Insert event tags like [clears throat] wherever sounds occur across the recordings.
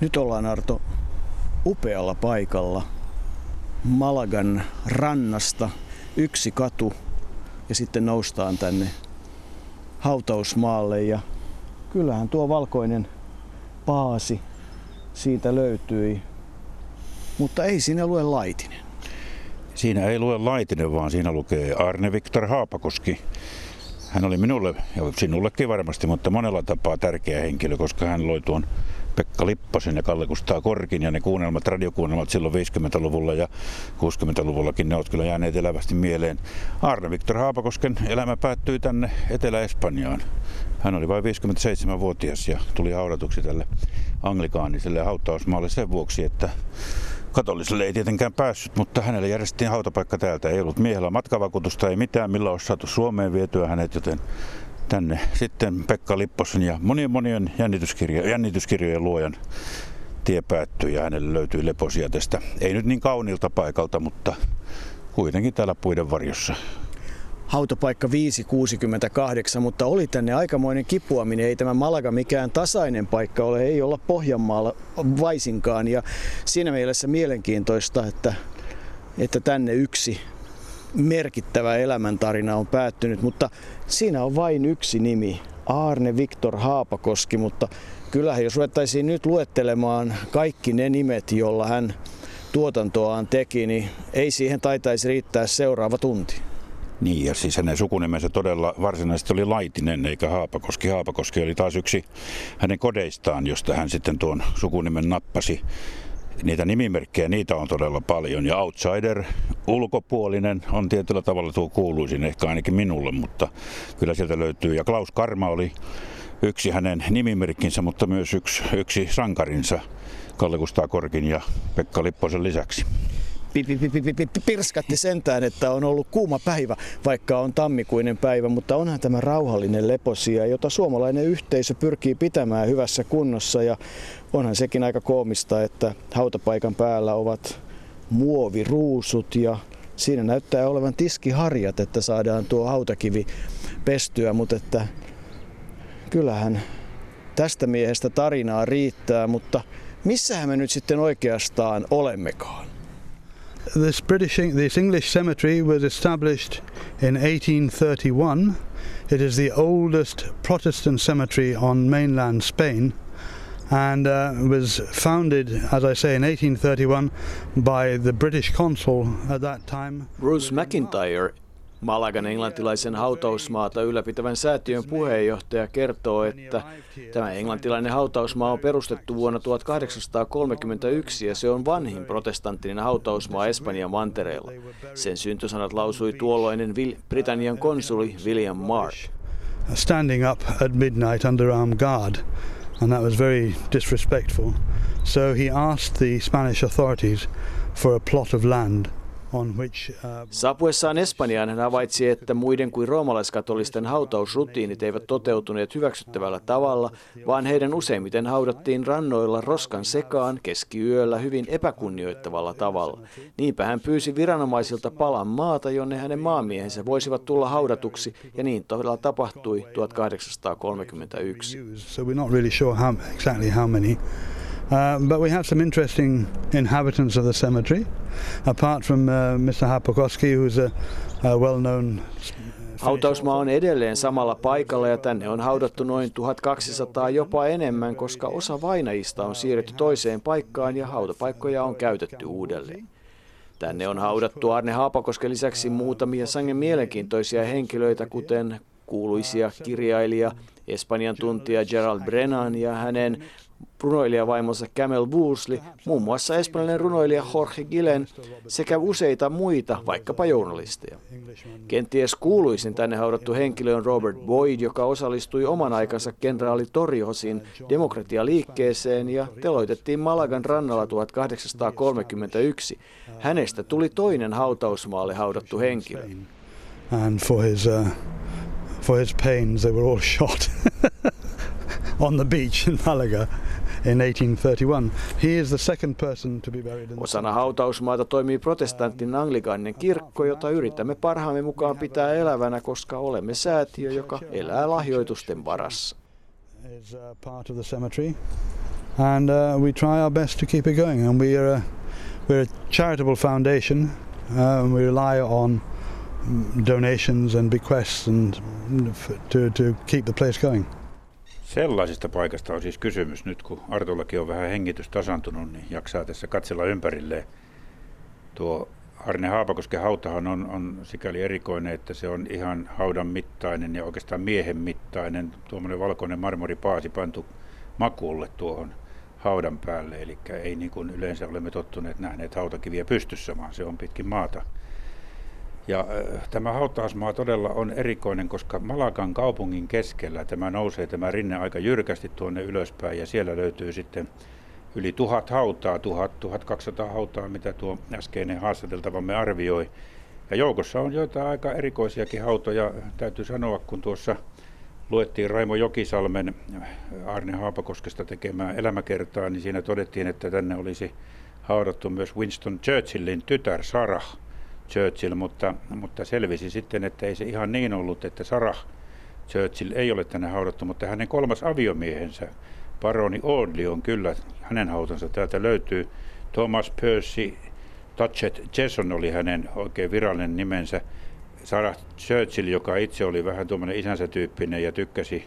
Nyt ollaan Arto upealla paikalla Malagan rannasta yksi katu ja sitten noustaan tänne hautausmaalle ja kyllähän tuo valkoinen paasi siitä löytyi, mutta ei siinä lue Laitinen. Siinä ei lue Laitinen, vaan siinä lukee Arne Viktor Haapakoski. Hän oli minulle ja sinullekin varmasti, mutta monella tapaa tärkeä henkilö, koska hän loi tuon Pekka Lipposen ja Kalle Kustaa Korkin ja ne kuunnelmat, radiokuunnelmat silloin 50-luvulla ja 60-luvullakin, ne ovat kyllä jääneet elävästi mieleen. Arne Viktor Haapakosken elämä päättyi tänne Etelä-Espanjaan. Hän oli vain 57-vuotias ja tuli haudatuksi tälle anglikaaniselle hautausmaalle sen vuoksi, että Katoliselle ei tietenkään päässyt, mutta hänelle järjestettiin hautapaikka täältä. Ei ollut miehellä matkavakuutusta, ei mitään, millä olisi saatu Suomeen vietyä hänet, joten tänne sitten Pekka Lipposen ja monien monien jännityskirjo- jännityskirjojen luojan tie päättyi ja hänelle löytyi leposia tästä. Ei nyt niin kaunilta paikalta, mutta kuitenkin täällä puiden varjossa. Hautapaikka 568, mutta oli tänne aikamoinen kipuaminen. Ei tämä Malaga mikään tasainen paikka ole, ei olla Pohjanmaalla vaisinkaan. Ja siinä mielessä mielenkiintoista, että, että tänne yksi merkittävä elämäntarina on päättynyt, mutta siinä on vain yksi nimi, Arne Viktor Haapakoski, mutta kyllähän jos ruvettaisiin nyt luettelemaan kaikki ne nimet, joilla hän tuotantoaan teki, niin ei siihen taitaisi riittää seuraava tunti. Niin, ja siis hänen sukunimensä todella varsinaisesti oli Laitinen, eikä Haapakoski. Haapakoski oli taas yksi hänen kodeistaan, josta hän sitten tuon sukunimen nappasi niitä nimimerkkejä, niitä on todella paljon. Ja outsider, ulkopuolinen, on tietyllä tavalla tuo kuuluisin ehkä ainakin minulle, mutta kyllä sieltä löytyy. Ja Klaus Karma oli yksi hänen nimimerkkinsä, mutta myös yksi, yksi sankarinsa Kalle Kustaa Korkin ja Pekka Lipposen lisäksi pirskatti sentään, että on ollut kuuma päivä, vaikka on tammikuinen päivä, mutta onhan tämä rauhallinen leposia, jota suomalainen yhteisö pyrkii pitämään hyvässä kunnossa ja onhan sekin aika koomista, että hautapaikan päällä ovat muoviruusut ja siinä näyttää olevan tiskiharjat, että saadaan tuo hautakivi pestyä, mutta että kyllähän tästä miehestä tarinaa riittää, mutta missähän me nyt sitten oikeastaan olemmekaan? This British, this English cemetery was established in 1831. It is the oldest Protestant cemetery on mainland Spain and uh, was founded, as I say, in 1831 by the British consul at that time. Bruce McIntyre Malagan englantilaisen hautausmaata ylläpitävän säätiön puheenjohtaja kertoo, että tämä englantilainen hautausmaa on perustettu vuonna 1831 ja se on vanhin protestanttinen hautausmaa Espanjan mantereella. Sen syntysanat lausui tuolloinen Britannian konsuli William Marsh. Standing up at midnight under armed guard, and that was very disrespectful. So he asked the Spanish authorities for a plot of land. Saapuessaan Espanjaan hän havaitsi, että muiden kuin roomalaiskatolisten hautausrutiinit eivät toteutuneet hyväksyttävällä tavalla, vaan heidän useimmiten haudattiin rannoilla roskan sekaan keskiyöllä hyvin epäkunnioittavalla tavalla. Niinpä hän pyysi viranomaisilta palan maata, jonne hänen maamiehensä voisivat tulla haudatuksi, ja niin todella tapahtui 1831. Uh, but we have some interesting inhabitants of the cemetery, apart from uh, Mr. Hapokoski, who's a, a well-known Hautausmaa on edelleen samalla paikalla ja tänne on haudattu noin 1200 jopa enemmän, koska osa vainajista on siirretty toiseen paikkaan ja hautapaikkoja on käytetty uudelleen. Tänne on haudattu Arne Haapakosken lisäksi muutamia sangen mielenkiintoisia henkilöitä, kuten kuuluisia kirjailija, Espanjan tuntija Gerald Brennan ja hänen runoilijavaimonsa Camel Woolsey, muun muassa espanjalainen runoilija Jorge Gillen sekä useita muita, vaikkapa journalisteja. Kenties kuuluisin tänne haudattu henkilö on Robert Boyd, joka osallistui oman aikansa kenraali Torjosin demokratialiikkeeseen ja teloitettiin Malagan rannalla 1831. Hänestä tuli toinen hautausmaalle haudattu henkilö. And for his, uh, for his pains they were all shot. [laughs] Osana hautausmaata toimii protestantin anglikaaninen kirkko, jota yritämme parhaamme mukaan pitää elävänä, koska olemme säätiö, joka elää lahjoitusten varassa. Cemetery. and uh, we try our best to keep it going. And we are a, we're a charitable foundation. Uh, we rely on donations and bequests and to, to keep the place going. Sellaisesta paikasta on siis kysymys nyt, kun Artollakin on vähän hengitys tasantunut, niin jaksaa tässä katsella ympärilleen. Tuo Arne Haapakosken hautahan on, on sikäli erikoinen, että se on ihan haudan mittainen ja oikeastaan miehen mittainen. Tuommoinen valkoinen marmoripaasi pantu makuulle tuohon haudan päälle, eli ei niin kuin yleensä olemme tottuneet nähneet hautakiviä pystyssä, vaan se on pitkin maata. Ja äh, tämä hautausmaa todella on erikoinen, koska Malakan kaupungin keskellä tämä nousee tämä rinne aika jyrkästi tuonne ylöspäin ja siellä löytyy sitten yli tuhat hautaa, tuhat, 1200 hautaa, mitä tuo äskeinen haastateltavamme arvioi. Ja joukossa on joitain aika erikoisiakin hautoja, täytyy sanoa, kun tuossa luettiin Raimo Jokisalmen Arne Haapakoskesta tekemää elämäkertaa, niin siinä todettiin, että tänne olisi haudattu myös Winston Churchillin tytär Sarah Churchill, mutta, mutta selvisi sitten, että ei se ihan niin ollut, että Sarah Churchill ei ole tänne haudattu, mutta hänen kolmas aviomiehensä, baroni Audley on kyllä, hänen hautansa täältä löytyy. Thomas Percy Touchet Jason oli hänen oikein virallinen nimensä. Sarah Churchill, joka itse oli vähän tuommoinen isänsä tyyppinen ja tykkäsi,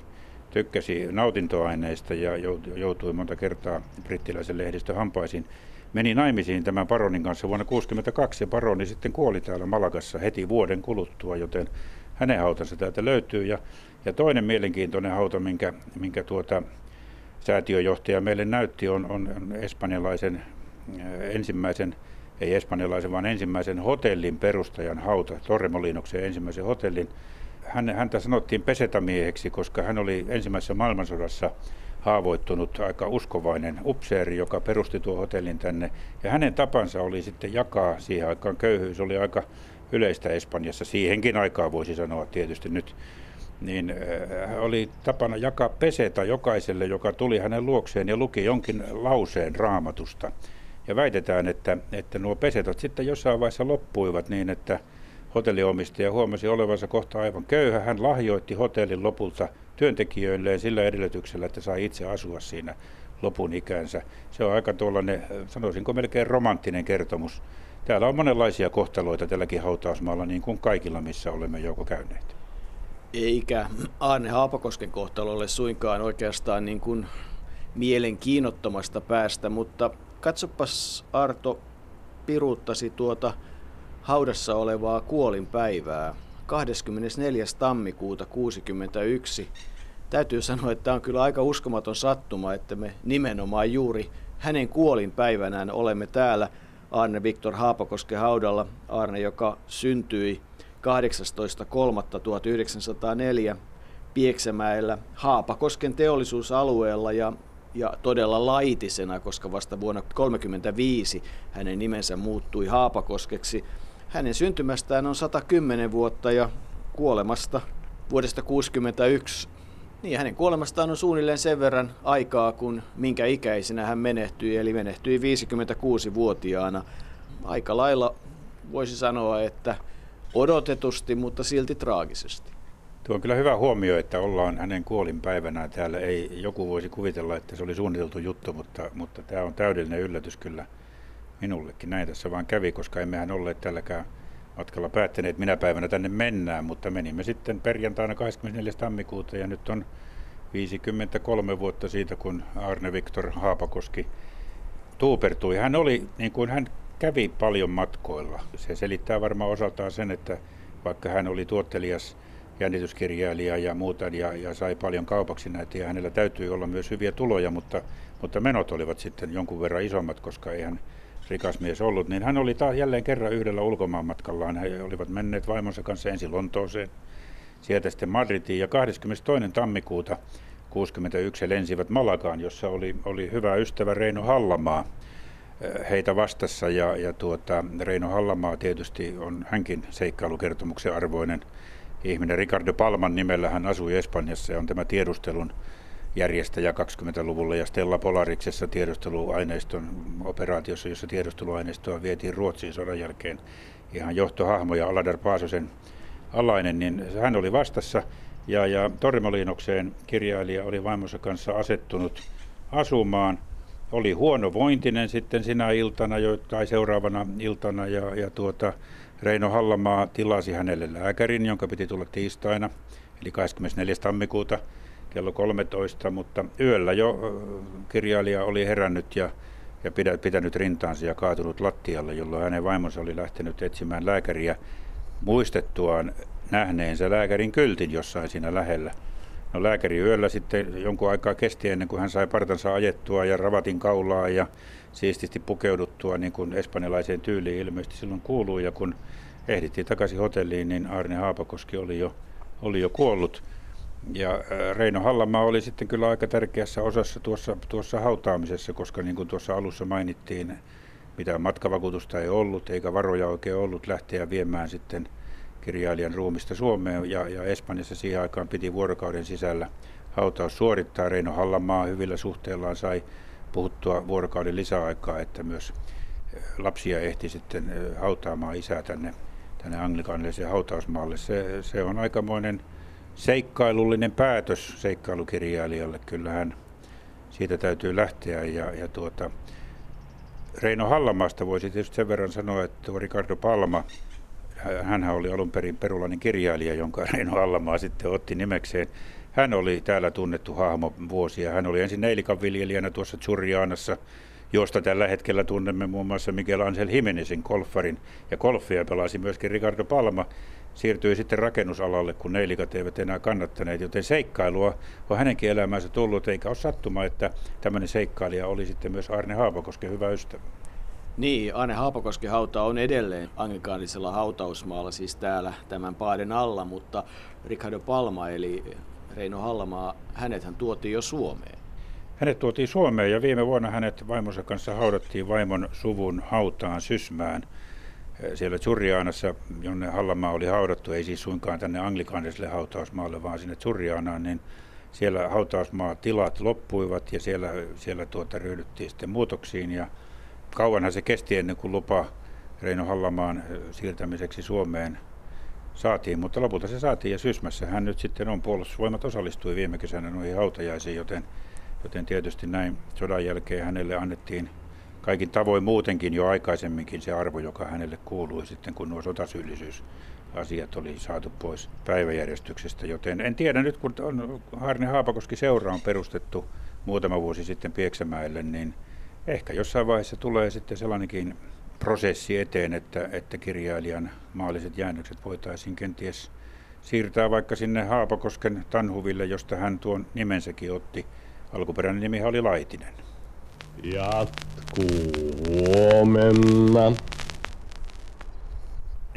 tykkäsi nautintoaineista ja joutui monta kertaa brittiläisen lehdistön hampaisiin, meni naimisiin tämän paronin kanssa vuonna 1962 ja paroni sitten kuoli täällä Malagassa heti vuoden kuluttua, joten hänen hautansa täältä löytyy. Ja, ja toinen mielenkiintoinen hauta, minkä, minkä tuota, säätiöjohtaja meille näytti, on, on, espanjalaisen äh, ensimmäisen, ei espanjalaisen, vaan ensimmäisen hotellin perustajan hauta, Torremolinoksen ensimmäisen hotellin. Hän, häntä sanottiin pesetamieheksi, koska hän oli ensimmäisessä maailmansodassa haavoittunut aika uskovainen upseeri, joka perusti tuon hotellin tänne. Ja hänen tapansa oli sitten jakaa siihen aikaan. Köyhyys oli aika yleistä Espanjassa, siihenkin aikaan voisi sanoa tietysti nyt niin äh, oli tapana jakaa pesetä jokaiselle, joka tuli hänen luokseen ja luki jonkin lauseen raamatusta. Ja väitetään, että, että nuo pesetot sitten jossain vaiheessa loppuivat niin, että hotelliomistaja huomasi olevansa kohta aivan köyhä. Hän lahjoitti hotellin lopulta työntekijöilleen sillä edellytyksellä, että sai itse asua siinä lopun ikänsä. Se on aika tuollainen, sanoisinko melkein romanttinen kertomus. Täällä on monenlaisia kohtaloita tälläkin hautausmaalla, niin kuin kaikilla, missä olemme joko käyneet. Eikä Arne Haapakosken kohtalo ole suinkaan oikeastaan niin kuin mielenkiinnottomasta päästä, mutta katsopas Arto, piruuttasi tuota haudassa olevaa kuolinpäivää. 24. tammikuuta 61. Täytyy sanoa, että tämä on kyllä aika uskomaton sattuma, että me nimenomaan juuri hänen kuolinpäivänään olemme täällä Arne Viktor Haapakosken haudalla. Arne, joka syntyi 18.3.1904 Pieksämäellä Haapakosken teollisuusalueella ja, ja todella laitisena, koska vasta vuonna 1935 hänen nimensä muuttui Haapakoskeksi. Hänen syntymästään on 110 vuotta ja kuolemasta vuodesta 61. Niin, hänen kuolemastaan on suunnilleen sen verran aikaa, kun minkä ikäisenä hän menehtyi, eli menehtyi 56-vuotiaana. Aika lailla voisi sanoa, että odotetusti, mutta silti traagisesti. Tuo on kyllä hyvä huomio, että ollaan hänen kuolinpäivänään täällä. Ei joku voisi kuvitella, että se oli suunniteltu juttu, mutta, mutta tämä on täydellinen yllätys kyllä minullekin. Näin tässä vaan kävi, koska emmehän olleet tälläkään matkalla päättäneet, minä päivänä tänne mennään, mutta menimme sitten perjantaina 24. tammikuuta ja nyt on 53 vuotta siitä, kun Arne Viktor Haapakoski tuupertui. Hän oli, niin kuin hän kävi paljon matkoilla. Se selittää varmaan osaltaan sen, että vaikka hän oli tuottelias jännityskirjailija ja muuta ja, ja sai paljon kaupaksi näitä ja hänellä täytyy olla myös hyviä tuloja, mutta, mutta menot olivat sitten jonkun verran isommat, koska ei hän rikas mies ollut, niin hän oli taas jälleen kerran yhdellä ulkomaanmatkallaan. He olivat menneet vaimonsa kanssa ensin Lontooseen, sieltä sitten Madridiin ja 22. tammikuuta 61 lensivät Malagaan, jossa oli, oli hyvä ystävä Reino Hallamaa eh, heitä vastassa ja, ja tuota, Reino Hallamaa tietysti on hänkin seikkailukertomuksen arvoinen ihminen. Ricardo Palman nimellä hän asui Espanjassa ja on tämä tiedustelun järjestäjä 20-luvulla ja Stella Polariksessa tiedusteluaineiston operaatiossa, jossa tiedusteluaineistoa vietiin Ruotsiin sodan jälkeen ihan johtohahmo ja Aladar Paasosen alainen, niin hän oli vastassa ja, ja Torremoliinokseen kirjailija oli vaimonsa kanssa asettunut asumaan oli huono vointinen sitten sinä iltana jo, tai seuraavana iltana ja, ja tuota, Reino Hallamaa tilasi hänelle lääkärin, jonka piti tulla tiistaina, eli 24. tammikuuta kello 13, mutta yöllä jo kirjailija oli herännyt ja, ja pitänyt rintaansa ja kaatunut lattialle, jolloin hänen vaimonsa oli lähtenyt etsimään lääkäriä muistettuaan nähneensä lääkärin kyltin jossain siinä lähellä. No lääkäri yöllä sitten jonkun aikaa kesti ennen kuin hän sai partansa ajettua ja ravatin kaulaa ja siististi pukeuduttua niin kuin espanjalaiseen tyyliin ilmeisesti silloin kuuluu. Ja kun ehdittiin takaisin hotelliin, niin Arne Haapakoski oli jo, oli jo kuollut. Ja Reino Hallamaa oli sitten kyllä aika tärkeässä osassa tuossa, tuossa hautaamisessa, koska niin kuin tuossa alussa mainittiin, mitään matkavakuutusta ei ollut, eikä varoja oikein ollut lähteä viemään sitten kirjailijan ruumista Suomeen. Ja, ja Espanjassa siihen aikaan piti vuorokauden sisällä hautaus suorittaa. Reino Hallamaa hyvillä suhteillaan sai puhuttua vuorokauden lisäaikaa, että myös lapsia ehti sitten hautaamaan isää tänne, tänne anglikaanilaiseen hautausmaalle. Se, se on aikamoinen seikkailullinen päätös seikkailukirjailijalle. Kyllähän siitä täytyy lähteä. Ja, ja tuota, Reino Hallamaasta voisi tietysti sen verran sanoa, että tuo Ricardo Palma, hän oli alun perin perulainen kirjailija, jonka [laughs] Reino Hallamaa sitten otti nimekseen. Hän oli täällä tunnettu hahmo vuosia. Hän oli ensin neilikan viljelijänä tuossa Churianassa, josta tällä hetkellä tunnemme muun muassa Miguel Angel Jimenezin golfarin. Ja golfia pelasi myöskin Ricardo Palma. Siirtyi sitten rakennusalalle, kun neilikat eivät enää kannattaneet, joten seikkailua on hänenkin elämänsä tullut, eikä ole sattuma, että tämmöinen seikkailija oli sitten myös Arne Haapakosken hyvä ystävä. Niin, Arne Haapakosken hauta on edelleen anglikaanisella hautausmaalla, siis täällä tämän paaden alla, mutta Ricardo Palma eli Reino Hallamaa, hänethän tuotiin jo Suomeen. Hänet tuotiin Suomeen ja viime vuonna hänet vaimonsa kanssa haudattiin vaimon suvun hautaan Sysmään. Eh, siellä Zurjaanassa, jonne Hallamaa oli haudattu, ei siis suinkaan tänne anglikaaniselle hautausmaalle, vaan sinne Zurjaanaan, niin siellä hautausmaa tilat loppuivat ja siellä, siellä tuota ryhdyttiin sitten muutoksiin. Ja kauanhan se kesti ennen kuin lupa Reino Hallamaan eh, siirtämiseksi Suomeen saatiin, mutta lopulta se saatiin ja Sysmässä hän nyt sitten on. Puolustusvoimat osallistui viime kesänä noihin hautajaisiin, joten, joten tietysti näin sodan jälkeen hänelle annettiin kaikin tavoin muutenkin jo aikaisemminkin se arvo, joka hänelle kuului sitten, kun nuo sotasyyllisyys asiat oli saatu pois päiväjärjestyksestä, joten en tiedä nyt, kun on Harne Haapakoski seura on perustettu muutama vuosi sitten Pieksämäelle, niin ehkä jossain vaiheessa tulee sitten sellainenkin prosessi eteen, että, että kirjailijan maalliset jäännökset voitaisiin kenties siirtää vaikka sinne Haapakosken Tanhuville, josta hän tuon nimensäkin otti. Alkuperäinen nimi oli Laitinen. Jatkuu huomenna.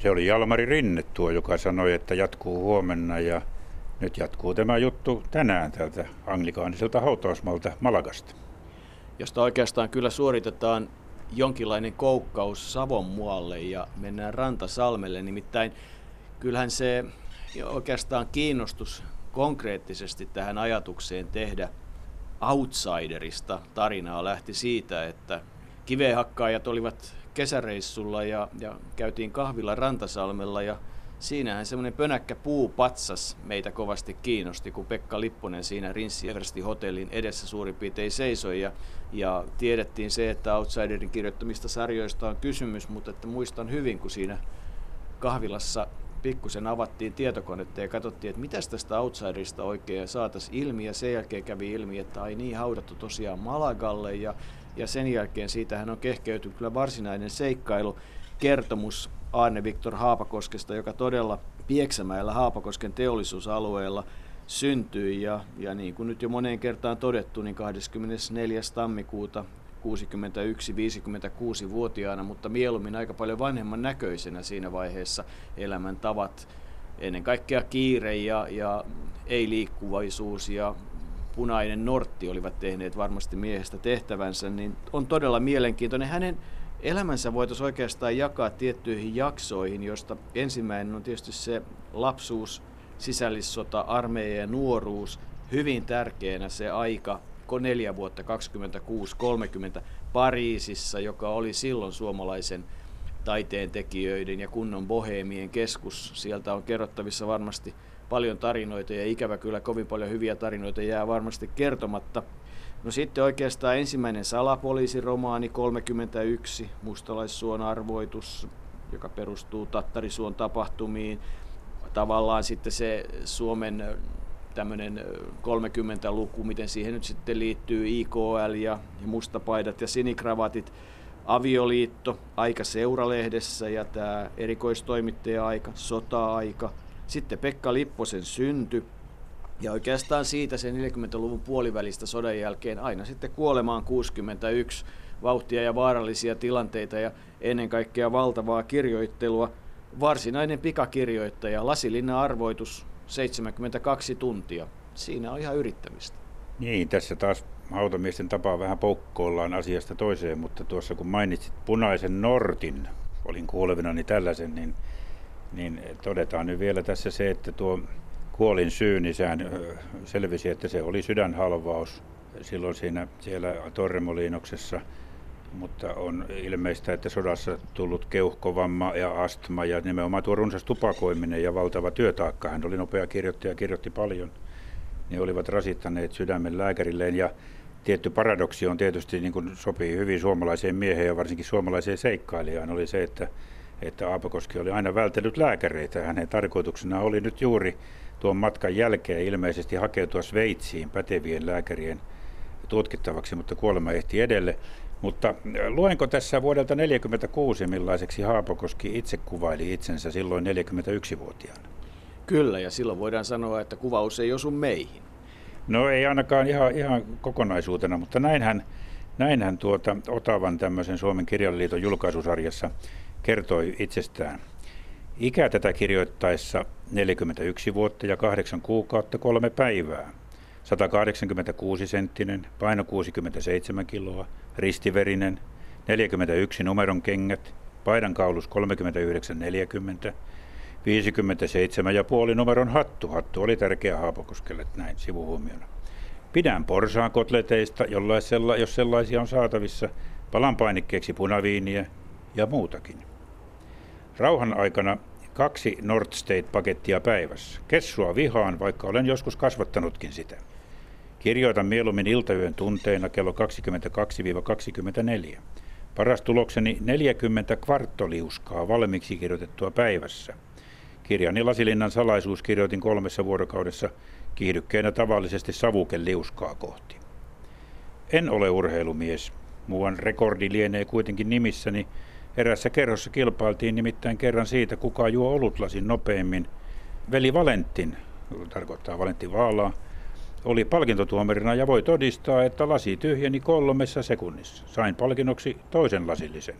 Se oli Jalmari Rinne tuo, joka sanoi, että jatkuu huomenna ja nyt jatkuu tämä juttu tänään täältä anglikaaniselta hautausmalta Malagasta. Josta oikeastaan kyllä suoritetaan jonkinlainen koukkaus Savon muualle ja mennään Rantasalmelle. Nimittäin kyllähän se oikeastaan kiinnostus konkreettisesti tähän ajatukseen tehdä outsiderista tarinaa lähti siitä, että kivehakkaajat olivat kesäreissulla ja, ja käytiin kahvilla Rantasalmella ja siinähän semmoinen pönäkkä puupatsas meitä kovasti kiinnosti, kun Pekka Lipponen siinä Rinssi hotellin edessä suurin piirtein seisoi ja, ja tiedettiin se, että Outsiderin kirjoittamista sarjoista on kysymys, mutta että muistan hyvin, kun siinä kahvilassa pikkusen avattiin tietokonetta ja katsottiin, että mitä tästä Outsiderista oikein saataisiin ilmi ja sen jälkeen kävi ilmi, että ai niin, haudattu tosiaan Malagalle ja, ja sen jälkeen siitähän on kehkeytynyt kyllä varsinainen seikkailu kertomus Arne Viktor Haapakoskesta, joka todella Pieksämäellä Haapakosken teollisuusalueella syntyi ja, ja niin kuin nyt jo moneen kertaan todettu, niin 24. tammikuuta 61-56-vuotiaana, mutta mieluummin aika paljon vanhemman näköisenä siinä vaiheessa elämäntavat, ennen kaikkea kiire ja, ja ei-liikkuvaisuus ja punainen nortti olivat tehneet varmasti miehestä tehtävänsä, niin on todella mielenkiintoinen. Hänen elämänsä voitaisiin oikeastaan jakaa tiettyihin jaksoihin, josta ensimmäinen on tietysti se lapsuus, sisällissota, armeija ja nuoruus, hyvin tärkeänä se aika, neljä vuotta 26-30 Pariisissa, joka oli silloin suomalaisen taiteentekijöiden ja kunnon boheemien keskus. Sieltä on kerrottavissa varmasti paljon tarinoita ja ikävä kyllä kovin paljon hyviä tarinoita jää varmasti kertomatta. No sitten oikeastaan ensimmäinen salapoliisiromaani 31, Mustalaissuon arvoitus, joka perustuu Tattarisuon tapahtumiin. Tavallaan sitten se Suomen tämmöinen 30-luku, miten siihen nyt sitten liittyy IKL ja, mustapaidat ja sinikravatit, avioliitto, aika seuralehdessä ja tämä erikoistoimittaja-aika, sota-aika. Sitten Pekka Lipposen synty, ja oikeastaan siitä se 40-luvun puolivälistä sodan jälkeen aina sitten kuolemaan 61 vauhtia ja vaarallisia tilanteita ja ennen kaikkea valtavaa kirjoittelua. Varsinainen pikakirjoittaja, Lasilinnan arvoitus 72 tuntia. Siinä on ihan yrittämistä. Niin, tässä taas hautamiesten tapaa vähän poukkoillaan asiasta toiseen, mutta tuossa kun mainitsit punaisen nortin, olin kuulevinani tällaisen, niin, niin todetaan nyt vielä tässä se, että tuo kuolin syy, niin sehän selvisi, että se oli sydänhalvaus silloin siinä siellä Torremoliinoksessa, mutta on ilmeistä, että sodassa tullut keuhkovamma ja astma ja nimenomaan tuo runsas tupakoiminen ja valtava työtaakka, hän oli nopea kirjoittaja ja kirjoitti paljon, niin olivat rasittaneet sydämen lääkärilleen ja tietty paradoksi on tietysti, niin kuin sopii hyvin suomalaiseen mieheen ja varsinkin suomalaiseen seikkailijaan, oli se, että, että Aapakoski oli aina vältellyt lääkäreitä. Hänen tarkoituksena oli nyt juuri tuon matkan jälkeen ilmeisesti hakeutua Sveitsiin pätevien lääkärien tutkittavaksi, mutta kuolema ehti edelle. Mutta luenko tässä vuodelta 1946, millaiseksi Haapakoski itse kuvaili itsensä silloin 41-vuotiaana? Kyllä, ja silloin voidaan sanoa, että kuvaus ei osu meihin. No ei ainakaan ihan, ihan kokonaisuutena, mutta näinhän, näinhän tuota Otavan tämmöisen Suomen kirjalliliiton julkaisusarjassa kertoi itsestään. Ikä tätä kirjoittaessa 41 vuotta ja 8 kuukautta kolme päivää. 186 senttinen, paino 67 kiloa, ristiverinen, 41 numeron kengät, paidan kaulus 39,40, 57,5 numeron hattu. Hattu oli tärkeä Haapakoskelle, näin sivuhuomiona. Pidän porsaan kotleteista, jos sellaisia on saatavissa, palan painikkeeksi punaviiniä ja muutakin. Rauhan aikana kaksi Nordstate-pakettia päivässä. Kessua vihaan, vaikka olen joskus kasvattanut,kin sitä. Kirjoitan mieluummin iltayön tunteina kello 22-24. Paras tulokseni 40 kvarttoliuskaa valmiiksi kirjoitettua päivässä. Kirjani Lasilinnan salaisuus kirjoitin kolmessa vuorokaudessa kiihdykkeenä tavallisesti savukeliuskaa kohti. En ole urheilumies. Muuan rekordi lienee kuitenkin nimissäni, Erässä kerhossa kilpailtiin nimittäin kerran siitä, kuka juo olutlasin nopeimmin. Veli Valentin, tarkoittaa Valentin Vaalaa, oli palkintotuomarina ja voi todistaa, että lasi tyhjeni kolmessa sekunnissa. Sain palkinnoksi toisen lasillisen.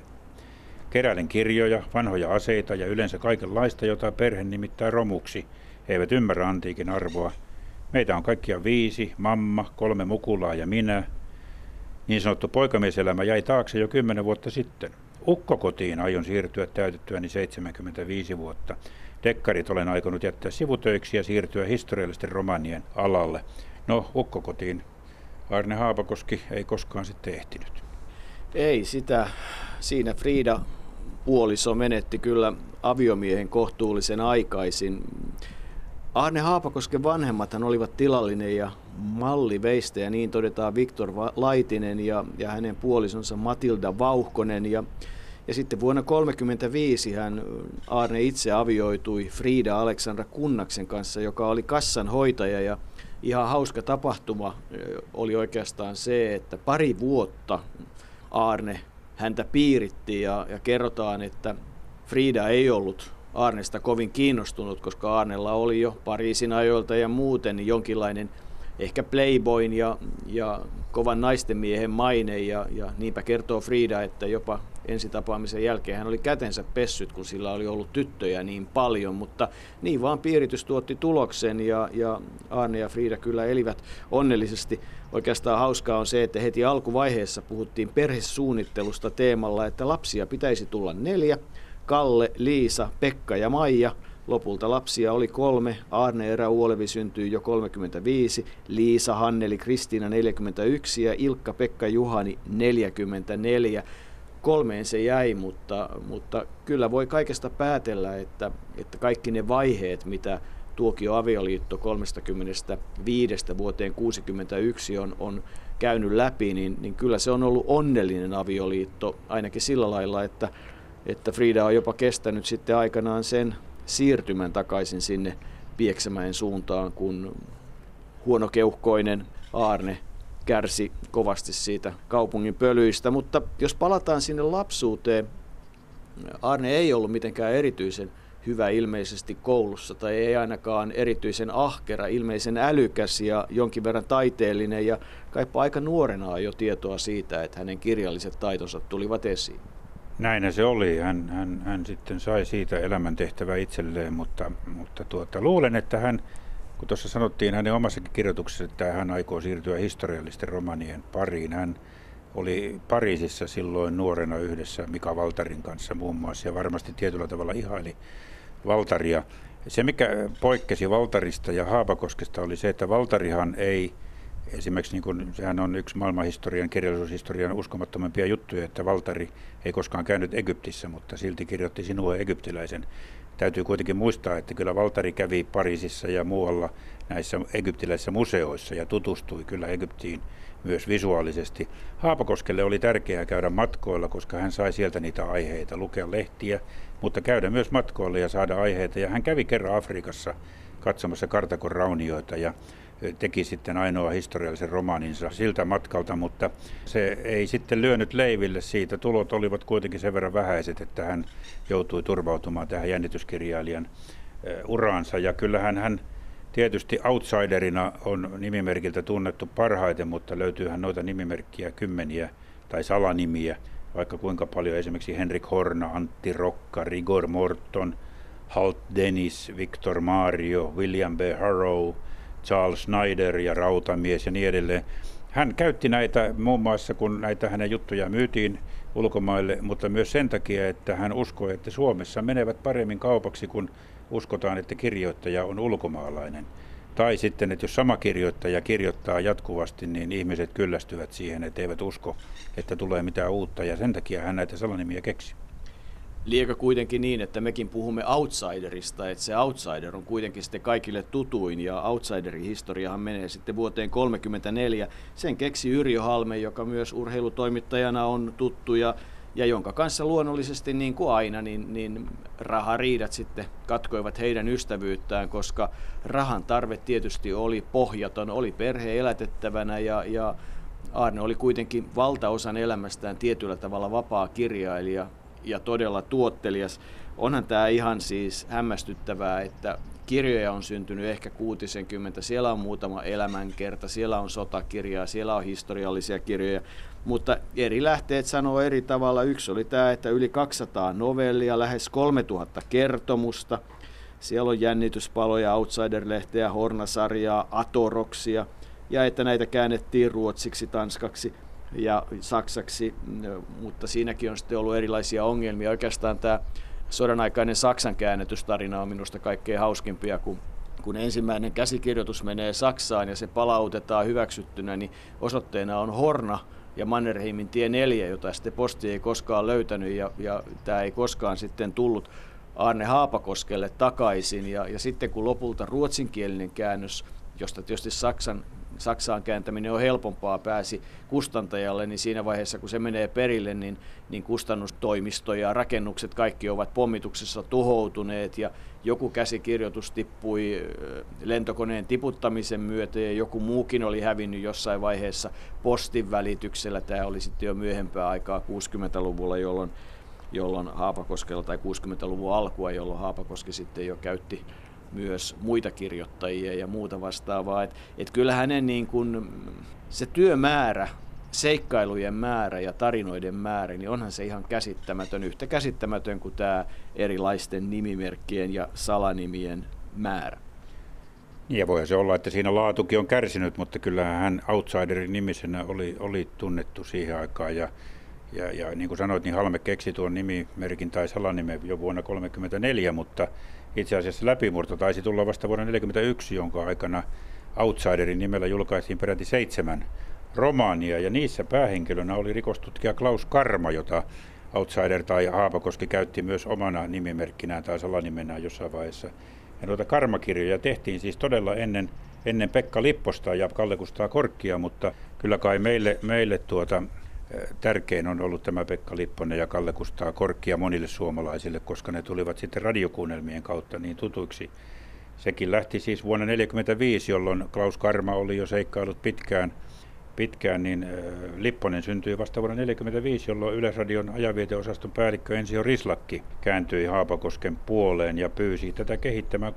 Keräilen kirjoja, vanhoja aseita ja yleensä kaikenlaista, jota perhe nimittää romuksi. He eivät ymmärrä antiikin arvoa. Meitä on kaikkia viisi, mamma, kolme mukulaa ja minä. Niin sanottu poikamieselämä jäi taakse jo kymmenen vuotta sitten. Ukkokotiin aion siirtyä täytettyäni 75 vuotta. Dekkarit olen aikonut jättää sivutöiksi ja siirtyä historiallisten romanien alalle. No, Ukkokotiin Arne Haapakoski ei koskaan sitten ehtinyt. Ei sitä. Siinä Frida puoliso menetti kyllä aviomiehen kohtuullisen aikaisin. Arne Haapakosken vanhemmathan olivat tilallinen ja Malli Veistä ja niin todetaan Viktor Laitinen ja, ja hänen puolisonsa Matilda Vauhkonen. Ja ja sitten vuonna 1935 hän Arne itse avioitui Frida Aleksandra Kunnaksen kanssa, joka oli kassan hoitaja ja ihan hauska tapahtuma oli oikeastaan se, että pari vuotta Arne häntä piiritti ja, ja kerrotaan, että Frida ei ollut Arnesta kovin kiinnostunut, koska Arnella oli jo Pariisin ajoilta ja muuten jonkinlainen ehkä playboyn ja, ja kovan naisten miehen maine ja, ja niinpä kertoo Frida, että jopa ensitapaamisen jälkeen hän oli kätensä pessyt, kun sillä oli ollut tyttöjä niin paljon, mutta niin vaan piiritys tuotti tuloksen ja, ja Arne ja Frida kyllä elivät onnellisesti. Oikeastaan hauskaa on se, että heti alkuvaiheessa puhuttiin perhesuunnittelusta teemalla, että lapsia pitäisi tulla neljä, Kalle, Liisa, Pekka ja Maija – Lopulta lapsia oli kolme. Arne Erä Uolevi syntyi jo 35, Liisa Hanneli Kristiina 41 ja Ilkka Pekka Juhani 44 kolmeen se jäi, mutta, mutta kyllä voi kaikesta päätellä, että, että kaikki ne vaiheet, mitä tuokio avioliitto 35 vuoteen 61 on, on käynyt läpi, niin, niin kyllä se on ollut onnellinen avioliitto ainakin sillä lailla, että, että Frida on jopa kestänyt sitten aikanaan sen siirtymän takaisin sinne Pieksämäen suuntaan, kun huonokeuhkoinen Aarne kärsi kovasti siitä kaupungin pölyistä. Mutta jos palataan sinne lapsuuteen, Arne ei ollut mitenkään erityisen hyvä ilmeisesti koulussa tai ei ainakaan erityisen ahkera, ilmeisen älykäs ja jonkin verran taiteellinen ja kaipa aika nuorena jo tietoa siitä, että hänen kirjalliset taitonsa tulivat esiin. Näin se oli. Hän, hän, hän sitten sai siitä elämäntehtävää itselleen, mutta, mutta tuota, luulen, että hän, kun tuossa sanottiin hänen omassakin kirjoituksessa, että hän aikoo siirtyä historiallisten romanien pariin, hän oli Pariisissa silloin nuorena yhdessä Mika Valtarin kanssa muun muassa ja varmasti tietyllä tavalla ihaili Valtaria. Se, mikä poikkesi Valtarista ja Haapakoskesta oli se, että Valtarihan ei, esimerkiksi niin kuin, sehän on yksi maailmanhistorian, kirjallisuushistorian uskomattomampia juttuja, että Valtari ei koskaan käynyt Egyptissä, mutta silti kirjoitti sinua egyptiläisen. Täytyy kuitenkin muistaa, että kyllä Valtari kävi Pariisissa ja muualla näissä egyptiläisissä museoissa ja tutustui kyllä Egyptiin myös visuaalisesti. Haapakoskelle oli tärkeää käydä matkoilla, koska hän sai sieltä niitä aiheita, lukea lehtiä, mutta käydä myös matkoilla ja saada aiheita. Ja hän kävi kerran Afrikassa katsomassa Kartakon raunioita ja teki sitten ainoa historiallisen romaaninsa siltä matkalta, mutta se ei sitten lyönyt leiville siitä. Tulot olivat kuitenkin sen verran vähäiset, että hän joutui turvautumaan tähän jännityskirjailijan uraansa. Ja kyllähän hän Tietysti outsiderina on nimimerkiltä tunnettu parhaiten, mutta löytyyhän noita nimimerkkiä kymmeniä tai salanimiä, vaikka kuinka paljon esimerkiksi Henrik Horna, Antti Rokka, Rigor Morton, Halt Dennis, Victor Mario, William B. Harrow, Charles Snyder ja Rautamies ja niin edelleen. Hän käytti näitä muun muassa, kun näitä hänen juttuja myytiin ulkomaille, mutta myös sen takia, että hän uskoi, että Suomessa menevät paremmin kaupaksi, kun uskotaan, että kirjoittaja on ulkomaalainen. Tai sitten, että jos sama kirjoittaja kirjoittaa jatkuvasti, niin ihmiset kyllästyvät siihen, että eivät usko, että tulee mitään uutta, ja sen takia hän näitä salanimiä keksi. Liekö kuitenkin niin, että mekin puhumme outsiderista, että se outsider on kuitenkin sitten kaikille tutuin, ja outsiderin historiahan menee sitten vuoteen 1934. Sen keksi Yrjö Halme, joka myös urheilutoimittajana on tuttu, ja ja jonka kanssa luonnollisesti niin kuin aina, niin, niin rahariidat sitten katkoivat heidän ystävyyttään, koska rahan tarve tietysti oli pohjaton, oli perhe elätettävänä ja, ja Arne oli kuitenkin valtaosan elämästään tietyllä tavalla vapaa kirjailija ja todella tuottelias. Onhan tämä ihan siis hämmästyttävää, että kirjoja on syntynyt ehkä 60, siellä on muutama elämänkerta, siellä on sotakirjaa, siellä on historiallisia kirjoja, mutta eri lähteet sanoo eri tavalla. Yksi oli tämä, että yli 200 novellia, lähes 3000 kertomusta. Siellä on jännityspaloja, Outsider-lehteä, Hornasarjaa, Atoroksia ja että näitä käännettiin ruotsiksi, tanskaksi ja saksaksi, mutta siinäkin on sitten ollut erilaisia ongelmia. Oikeastaan tämä sodan aikainen Saksan käännetystarina on minusta kaikkein hauskimpia, kun kun ensimmäinen käsikirjoitus menee Saksaan ja se palautetaan hyväksyttynä, niin osoitteena on Horna, ja Mannerheimin tie 4, jota sitten posti ei koskaan löytänyt ja, ja tämä ei koskaan sitten tullut Arne Haapakoskelle takaisin. Ja, ja sitten kun lopulta ruotsinkielinen käännös, josta tietysti Saksan Saksaan kääntäminen on helpompaa, pääsi kustantajalle, niin siinä vaiheessa kun se menee perille, niin, niin kustannustoimisto ja rakennukset kaikki ovat pommituksessa tuhoutuneet ja joku käsikirjoitus tippui lentokoneen tiputtamisen myötä ja joku muukin oli hävinnyt jossain vaiheessa postin välityksellä. Tämä oli sitten jo myöhempää aikaa 60-luvulla, jolloin jolloin Haapakoskella tai 60-luvun alkua, jolloin Haapakoski sitten jo käytti myös muita kirjoittajia ja muuta vastaavaa. Et, et kyllä hänen niin kun, se työmäärä, seikkailujen määrä ja tarinoiden määrä, niin onhan se ihan käsittämätön, yhtä käsittämätön kuin tämä erilaisten nimimerkkien ja salanimien määrä. Ja voi se olla, että siinä laatukin on kärsinyt, mutta kyllähän hän outsiderin nimisenä oli, oli tunnettu siihen aikaan. Ja, ja, ja niin kuin sanoit, niin Halme keksi tuon nimimerkin tai salanimen jo vuonna 1934, mutta itse asiassa läpimurto taisi tulla vasta vuonna 1941, jonka aikana Outsiderin nimellä julkaistiin peräti seitsemän romaania, ja niissä päähenkilönä oli rikostutkija Klaus Karma, jota Outsider tai Haapakoski käytti myös omana nimimerkkinään tai salanimenään jossain vaiheessa. Ja noita karmakirjoja tehtiin siis todella ennen, ennen Pekka Lipposta ja Kalle Kustaa Korkkia, mutta kyllä kai meille, meille tuota, tärkein on ollut tämä Pekka Lipponen ja Kalle Kustaa Korkkia monille suomalaisille, koska ne tulivat sitten radiokuunnelmien kautta niin tutuiksi. Sekin lähti siis vuonna 1945, jolloin Klaus Karma oli jo seikkailut pitkään, pitkään niin Lipponen syntyi vasta vuonna 1945, jolloin Yleisradion ajanvieteosaston päällikkö Ensio Rislakki kääntyi Haapakosken puoleen ja pyysi tätä kehittämään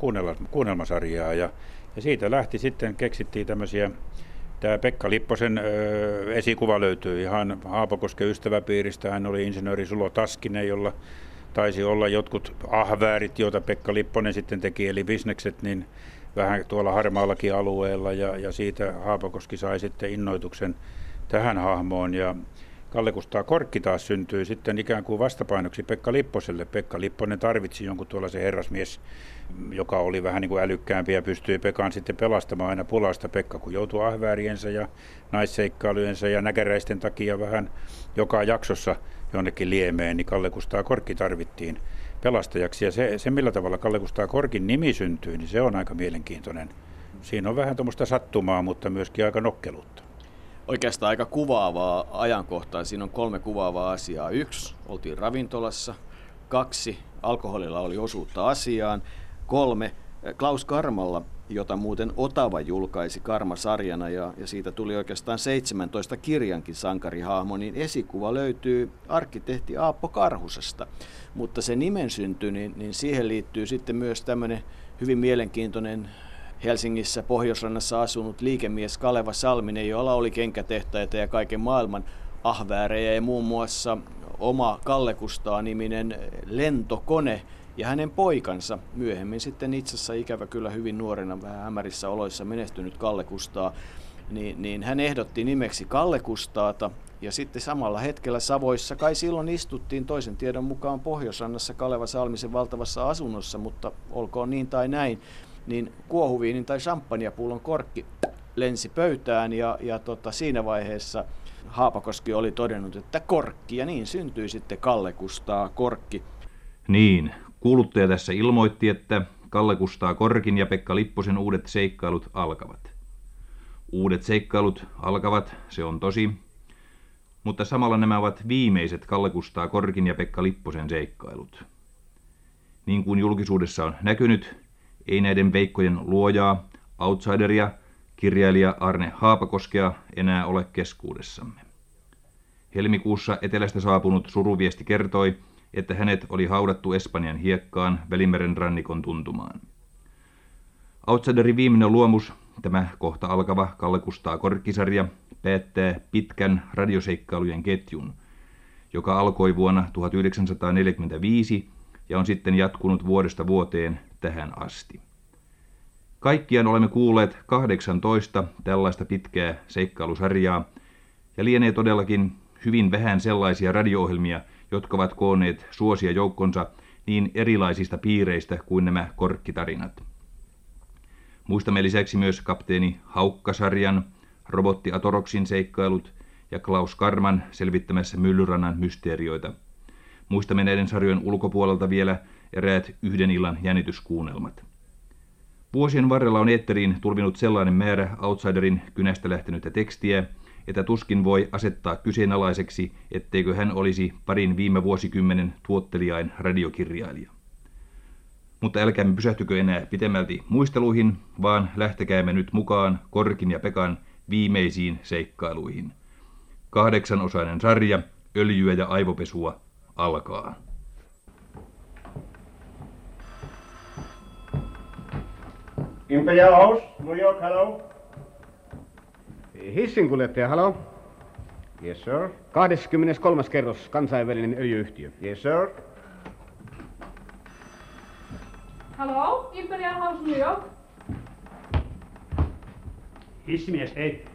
kuunnelmasarjaa. Ja, ja siitä lähti sitten, keksittiin tämmöisiä Tämä Pekka Lipposen esikuva löytyy ihan Haapakosken ystäväpiiristä. Hän oli insinööri Sulo Taskinen, jolla taisi olla jotkut ahväärit, joita Pekka Lipponen sitten teki, eli bisnekset, niin vähän tuolla harmaallakin alueella. Ja, ja siitä Haapakoski sai sitten innoituksen tähän hahmoon. Ja Kalle Kustaa Korkki taas syntyi sitten ikään kuin vastapainoksi Pekka Lipposelle. Pekka Lipponen tarvitsi jonkun tuollaisen herrasmies, joka oli vähän niin kuin älykkäämpi ja pystyi Pekan sitten pelastamaan aina pulasta. Pekka kun joutui ahvääriensä ja naisseikkailujensa ja näkäräisten takia vähän joka jaksossa jonnekin liemeen, niin Kalle Kustaa Korkki tarvittiin pelastajaksi. Ja se, se millä tavalla Kalle Kustaa Korkin nimi syntyi, niin se on aika mielenkiintoinen. Siinä on vähän tuommoista sattumaa, mutta myöskin aika nokkeluutta oikeastaan aika kuvaavaa ajankohtaa. Siinä on kolme kuvaavaa asiaa. Yksi, oltiin ravintolassa. Kaksi, alkoholilla oli osuutta asiaan. Kolme, Klaus Karmalla, jota muuten Otava julkaisi Karma-sarjana ja, ja siitä tuli oikeastaan 17 kirjankin sankarihahmo, niin esikuva löytyy arkkitehti Aappo Karhusesta. Mutta se nimen synty, niin, niin siihen liittyy sitten myös tämmöinen hyvin mielenkiintoinen Helsingissä Pohjoisrannassa asunut liikemies Kaleva Salminen, jolla oli kenkätehtaita ja kaiken maailman ahväärejä ja muun muassa oma Kallekustaa-niminen lentokone ja hänen poikansa, myöhemmin sitten itse asiassa ikävä kyllä hyvin nuorena, vähän hämärissä oloissa menestynyt Kallekustaa, niin, niin hän ehdotti nimeksi Kallekustaata ja sitten samalla hetkellä Savoissa, kai silloin istuttiin toisen tiedon mukaan Pohjoisrannassa Kaleva Salmisen valtavassa asunnossa, mutta olkoon niin tai näin, niin kuohuviinin tai champagnepullon korkki lensi pöytään ja, ja tota, siinä vaiheessa Haapakoski oli todennut, että korkki ja niin syntyi sitten Kalle Kustaa korkki. Niin, kuuluttaja tässä ilmoitti, että Kalle Kustaa Korkin ja Pekka Lipposen uudet seikkailut alkavat. Uudet seikkailut alkavat, se on tosi, mutta samalla nämä ovat viimeiset Kalle Kustaa Korkin ja Pekka Lipposen seikkailut. Niin kuin julkisuudessa on näkynyt, ei näiden veikkojen luojaa, outsideria, kirjailija Arne Haapakoskea enää ole keskuudessamme. Helmikuussa etelästä saapunut suruviesti kertoi, että hänet oli haudattu Espanjan hiekkaan Välimeren rannikon tuntumaan. Outsiderin viimeinen luomus, tämä kohta alkava Kalle Kustaa korkkisarja, päättää pitkän radioseikkailujen ketjun, joka alkoi vuonna 1945 ja on sitten jatkunut vuodesta vuoteen tähän asti. Kaikkiaan olemme kuulleet 18 tällaista pitkää seikkailusarjaa, ja lienee todellakin hyvin vähän sellaisia radio-ohjelmia, jotka ovat kooneet suosia joukkonsa niin erilaisista piireistä kuin nämä korkkitarinat. Muistamme lisäksi myös kapteeni Haukkasarjan, robotti Atoroksin seikkailut ja Klaus Karman selvittämässä Myllyrannan mysteerioita. Muistamme näiden sarjojen ulkopuolelta vielä eräät yhden illan jännityskuunnelmat. Vuosien varrella on eetteriin tulvinut sellainen määrä outsiderin kynästä lähtenyttä tekstiä, että tuskin voi asettaa kyseenalaiseksi, etteikö hän olisi parin viime vuosikymmenen tuottelijain radiokirjailija. Mutta älkäämme pysähtykö enää pitemmälti muisteluihin, vaan lähtekäämme nyt mukaan Korkin ja Pekan viimeisiin seikkailuihin. Kahdeksanosainen sarja, öljyä ja aivopesua alkaa. Imperial House, New York, hello. Hissinkuljettaja, hello. Yes, sir. 23. kerros, kansainvälinen öljyyhtiö. Yes, sir. Hallo, Imperial House New York. Hissimies, hei.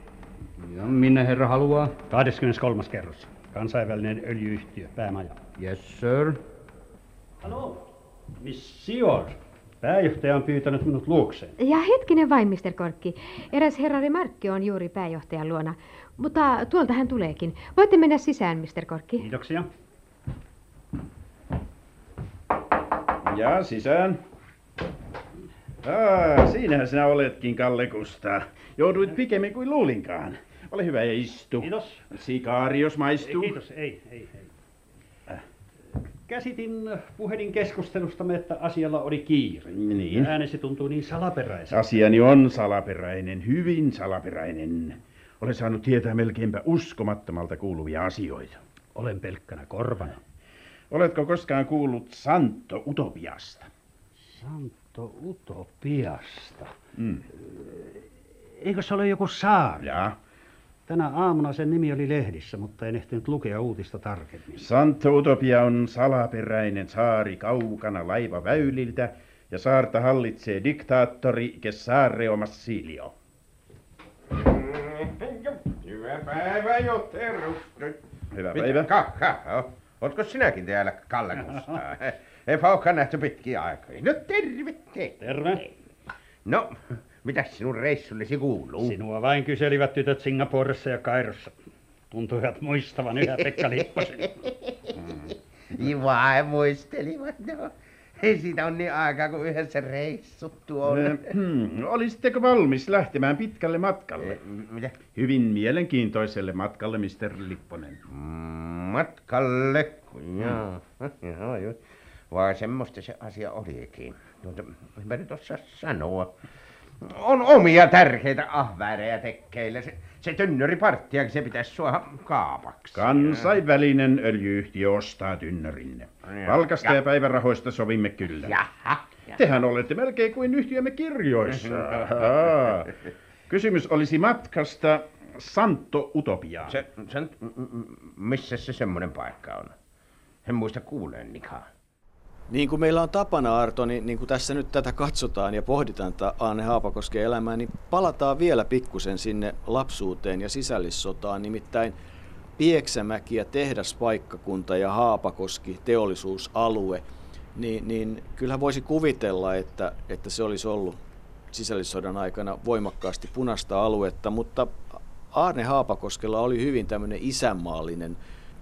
Ja minne herra haluaa? 23. kerros. Kansainvälinen öljyyhtiö, päämaja. Yes, sir. Hallo, Monsieur. Pääjohtaja on pyytänyt minut luokseen. Ja hetkinen vain, Mr. Korkki. Eräs herra Remarkki on juuri pääjohtajan luona. Mutta tuolta hän tuleekin. Voitte mennä sisään, Mr. Korkki. Kiitoksia. Ja sisään. Aa, siinähän sinä oletkin, Kalle Kustaa. Jouduit pikemmin kuin luulinkaan. Ole hyvä ja istu. Kiitos. Sikaari, jos maistuu. Kiitos, ei, ei, ei. Käsitin puhelin keskustelustamme, että asialla oli kiire. Niin. Äänesi tuntuu niin salaperäiseltä. Asiani on salaperäinen, hyvin salaperäinen. Olen saanut tietää melkeinpä uskomattomalta kuuluvia asioita. Olen pelkkänä korvana. Oletko koskaan kuullut Santo Utopiasta? Santo Utopiasta? Mm. Eikö se ole joku saari? Ja. Tänä aamuna sen nimi oli lehdissä, mutta en ehtinyt lukea uutista tarkemmin. Santo Utopia on salaperäinen saari kaukana laivaväyliltä ja saarta hallitsee diktaattori Cesareo Massilio. Hyvää päivää, Jotte Rustut. Hyvää päivää. Ka, ka, Ootko sinäkin täällä, Kalle? [laughs] Ei paukka nähty pitkiä aikoja. No terve, terve. Terve. No, mitäs sinun reissullesi kuuluu? Sinua vain kyselivät tytöt Singaporessa ja Kairossa. Tuntuivat muistavan yhä Pekka Lipposen. Mm. Vai muistelivat, no. Ei siitä on niin aikaa, kun yhdessä reissuttu on. Hmm, Olisitteko valmis lähtemään pitkälle matkalle? Mitä? Hyvin mielenkiintoiselle matkalle, Mr. Lipponen. Mm, Matkalle? Joo. Joo, joo. Vai semmoista se asia olikin. Tuota, mä nyt osaa sanoa. On omia tärkeitä ahväärejä tekkeillä. Se, se tynnyriparttia, se pitäisi suoha kaapaksi. Kansainvälinen öljyyhtiö ostaa tynnörinne. Joo. Palkasta ja Ja- päivärahoista sovimme kyllä. Jaha. Tehän olette melkein kuin yhtiömme kirjoissa. Kysymys olisi matkasta Santo Utopiaan. Se, sen, m- missä se semmoinen paikka on? En muista kuuleennikaan. Niin kuin meillä on tapana, Arto, niin, niin kuin tässä nyt tätä katsotaan ja pohditaan tätä Aane Haapakosken elämää, niin palataan vielä pikkusen sinne lapsuuteen ja sisällissotaan. Nimittäin Pieksämäki ja tehdaspaikkakunta ja Haapakoski, teollisuusalue, niin, niin kyllähän voisi kuvitella, että, että se olisi ollut sisällissodan aikana voimakkaasti punaista aluetta, mutta Aarne Haapakoskella oli hyvin tämmöinen isänmaallinen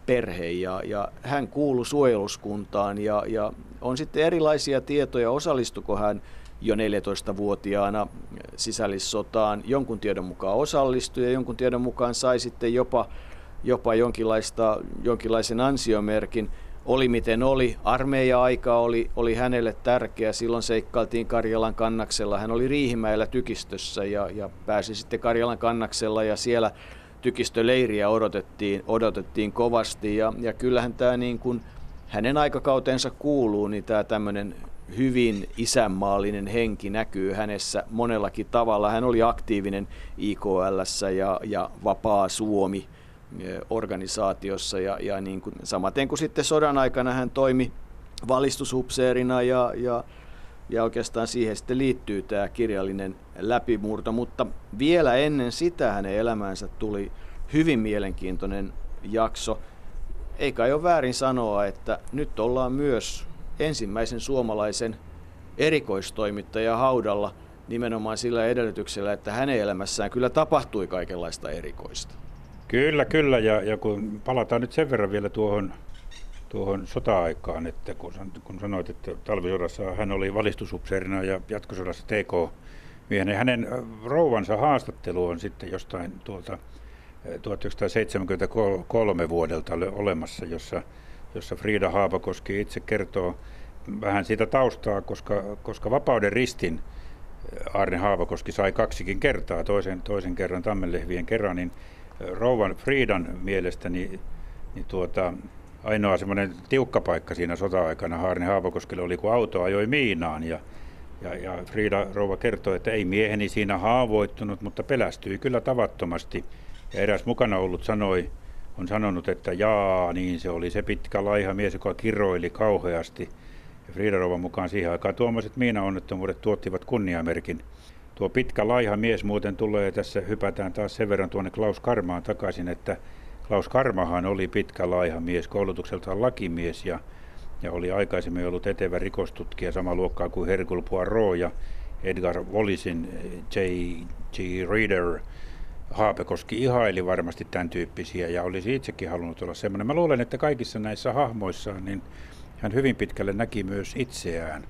perhe ja, ja hän kuului suojeluskuntaan ja, ja on sitten erilaisia tietoja, osallistuko hän jo 14-vuotiaana sisällissotaan. Jonkun tiedon mukaan osallistui ja jonkun tiedon mukaan sai sitten jopa, jopa jonkinlaista, jonkinlaisen ansiomerkin. Oli miten oli, armeija-aika oli, oli hänelle tärkeä, silloin seikkailtiin Karjalan kannaksella. Hän oli Riihimäellä tykistössä ja, ja pääsi sitten Karjalan kannaksella ja siellä tykistöleiriä odotettiin, odotettiin kovasti ja, ja kyllähän tämä niin kuin hänen aikakautensa kuuluu, niin tämä tämmöinen hyvin isänmaallinen henki näkyy hänessä monellakin tavalla. Hän oli aktiivinen IKLssä ja, ja Vapaa Suomi eh, organisaatiossa ja, ja niin kuin, samaten kuin sitten sodan aikana hän toimi valistusupseerina ja, ja, ja oikeastaan siihen sitten liittyy tämä kirjallinen läpimurto, mutta vielä ennen sitä hänen elämäänsä tuli hyvin mielenkiintoinen jakso. Ei kai ole väärin sanoa, että nyt ollaan myös ensimmäisen suomalaisen erikoistoimittajan haudalla nimenomaan sillä edellytyksellä, että hänen elämässään kyllä tapahtui kaikenlaista erikoista. Kyllä, kyllä. Ja, ja kun palataan nyt sen verran vielä tuohon, tuohon sota-aikaan, että kun, kun sanoit, että talvisodassa hän oli valistusupseerina ja jatkosodassa TK miehenä. Hänen rouvansa haastattelu on sitten jostain tuolta ö, 1973 vuodelta ole- olemassa, jossa, jossa Frida Haapakoski itse kertoo vähän siitä taustaa, koska, koska Vapauden ristin Arne Haavakoski sai kaksikin kertaa, toisen, toisen kerran Tammenlehvien kerran, niin rouvan Friidan niin, niin tuota, ainoa semmoinen tiukka paikka siinä sota-aikana Arne Haavakoskelle oli, kun auto ajoi miinaan ja, ja, ja Frida rouva kertoi, että ei mieheni siinä haavoittunut, mutta pelästyi kyllä tavattomasti. Ja eräs mukana ollut sanoi, on sanonut, että jaa, niin se oli se pitkä laiha mies, joka kiroili kauheasti. Ja Frida Rouvan mukaan siihen aikaan tuommoiset miinaonnettomuudet tuottivat kunniamerkin. Tuo pitkä laiha mies muuten tulee, tässä hypätään taas sen verran tuonne Klaus Karmaan takaisin, että Klaus Karmahan oli pitkä laiha mies, koulutukseltaan lakimies ja, ja oli aikaisemmin ollut etevä rikostutkija sama luokkaa kuin Hercule Poirot ja Edgar Wallisin J. G. Reader. Haapekoski ihaili varmasti tämän tyyppisiä ja olisi itsekin halunnut olla semmoinen. Mä luulen, että kaikissa näissä hahmoissaan niin hän hyvin pitkälle näki myös itseään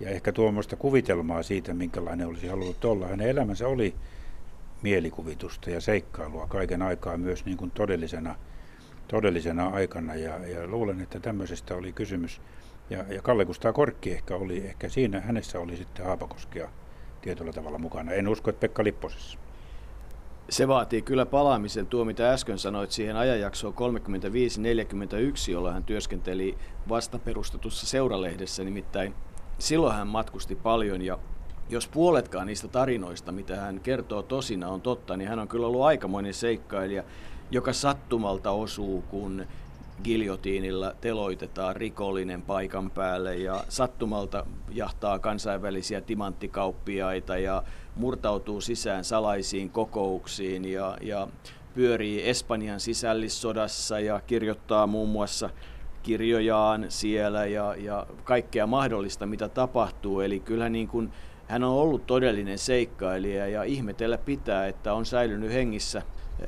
ja ehkä tuommoista kuvitelmaa siitä, minkälainen olisi halunnut olla. Hänen elämänsä oli mielikuvitusta ja seikkailua kaiken aikaa myös niin kuin todellisena, todellisena aikana ja, ja luulen, että tämmöisestä oli kysymys. Ja, ja Kalle Kustaa Korkki ehkä oli, ehkä siinä hänessä oli sitten Haapakoskea tietyllä tavalla mukana. En usko, että Pekka Lipposessa. Se vaatii kyllä palaamisen tuo, mitä äsken sanoit, siihen ajanjaksoon 35-41, jolloin hän työskenteli vastaperustetussa seuralehdessä. Nimittäin silloin hän matkusti paljon ja jos puoletkaan niistä tarinoista, mitä hän kertoo tosina on totta, niin hän on kyllä ollut aikamoinen seikkailija, joka sattumalta osuu, kun giljotiinilla teloitetaan rikollinen paikan päälle ja sattumalta jahtaa kansainvälisiä timanttikauppiaita ja murtautuu sisään salaisiin kokouksiin ja, ja pyörii Espanjan sisällissodassa ja kirjoittaa muun muassa kirjojaan siellä ja, ja kaikkea mahdollista, mitä tapahtuu. Eli kyllä niin kuin, hän on ollut todellinen seikkailija ja ihmetellä pitää, että on säilynyt hengissä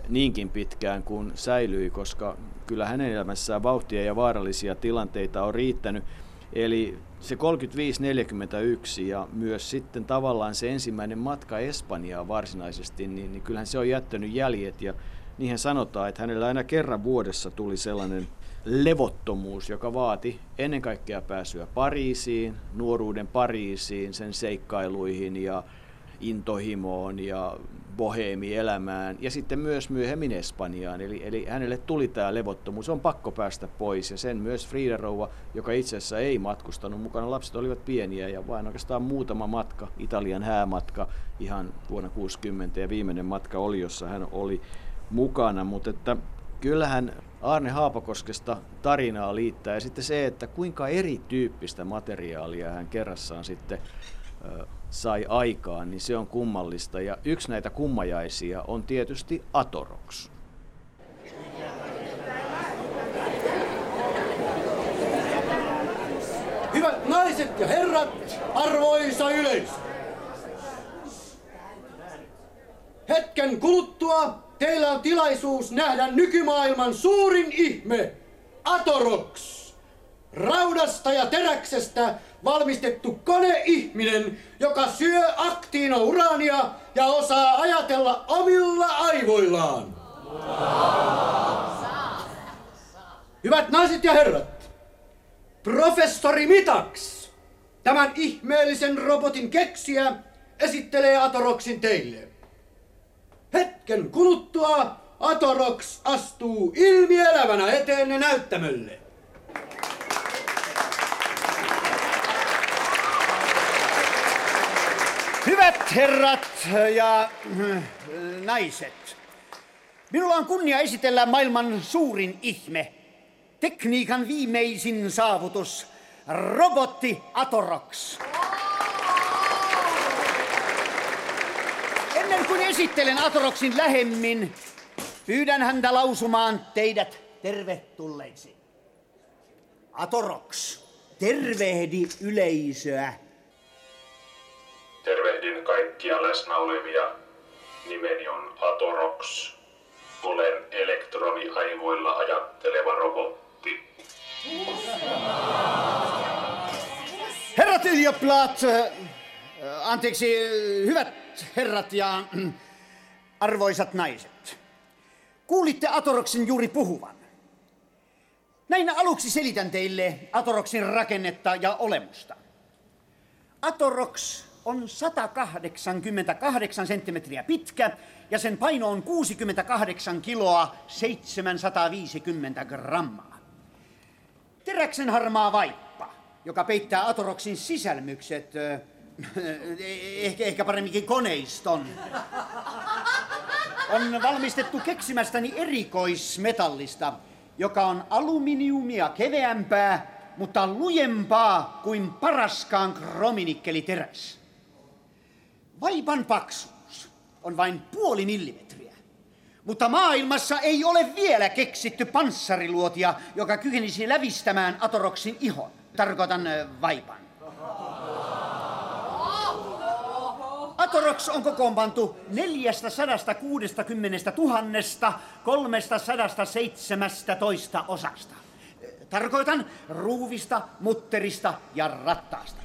niinkin pitkään kuin säilyi, koska kyllä hänen elämässään vauhtia ja vaarallisia tilanteita on riittänyt. Eli se 35-41 ja myös sitten tavallaan se ensimmäinen matka Espanjaan varsinaisesti, niin, niin kyllähän se on jättänyt jäljet ja niihin sanotaan, että hänellä aina kerran vuodessa tuli sellainen levottomuus, joka vaati ennen kaikkea pääsyä Pariisiin, nuoruuden Pariisiin, sen seikkailuihin ja intohimoon ja boheemielämään ja sitten myös myöhemmin Espanjaan. Eli, eli hänelle tuli tämä levottomuus, on pakko päästä pois ja sen myös Frida Rouva, joka itse asiassa ei matkustanut mukana. Lapset olivat pieniä ja vain oikeastaan muutama matka, Italian häämatka ihan vuonna 60 ja viimeinen matka oli, jossa hän oli mukana, mutta että kyllähän Arne Haapakoskesta tarinaa liittää ja sitten se, että kuinka erityyppistä materiaalia hän kerrassaan sitten sai aikaan, niin se on kummallista. Ja yksi näitä kummajaisia on tietysti Atoroks. Hyvät naiset ja herrat, arvoisa yleisö. Hetken kuluttua teillä on tilaisuus nähdä nykymaailman suurin ihme, Atoroks. Raudasta ja teräksestä valmistettu koneihminen, joka syö aktiinouraania ja osaa ajatella omilla aivoillaan. Hyvät naiset ja herrat, professori Mitax, tämän ihmeellisen robotin keksiä, esittelee Atoroksin teille. Hetken kuluttua Atorox astuu ilmielävänä eteenne näyttämölle. Hyvät herrat ja äh, naiset, minulla on kunnia esitellä maailman suurin ihme, tekniikan viimeisin saavutus, robotti Atorox. Kuin esittelen Atoroksin lähemmin, pyydän häntä lausumaan teidät tervetulleiksi. Atorox, tervehdi yleisöä. Tervehdin kaikkia läsnä olevia. Nimeni on Atorox. Olen elektroniaivoilla ajatteleva robotti. Herrat ylioppilaat, anteeksi, hyvät herrat ja [clears throat] arvoisat naiset. Kuulitte Atoroksin juuri puhuvan. Näin aluksi selitän teille Atoroksin rakennetta ja olemusta. Atorox on 188 senttimetriä pitkä ja sen paino on 68 kiloa 750 grammaa. Teräksen harmaa vaippa, joka peittää Atoroksin sisälmykset, ehkä, ehkä paremminkin koneiston, on valmistettu keksimästäni erikoismetallista, joka on aluminiumia keveämpää, mutta lujempaa kuin paraskaan krominikkeliteräs. Vaipan paksuus on vain puoli millimetriä. Mutta maailmassa ei ole vielä keksitty panssariluotia, joka kykenisi lävistämään Atoroksin ihon. Tarkoitan vaipan. Atorox on kokoonpantu 460 000 317 osasta. Tarkoitan ruuvista, mutterista ja rattaasta.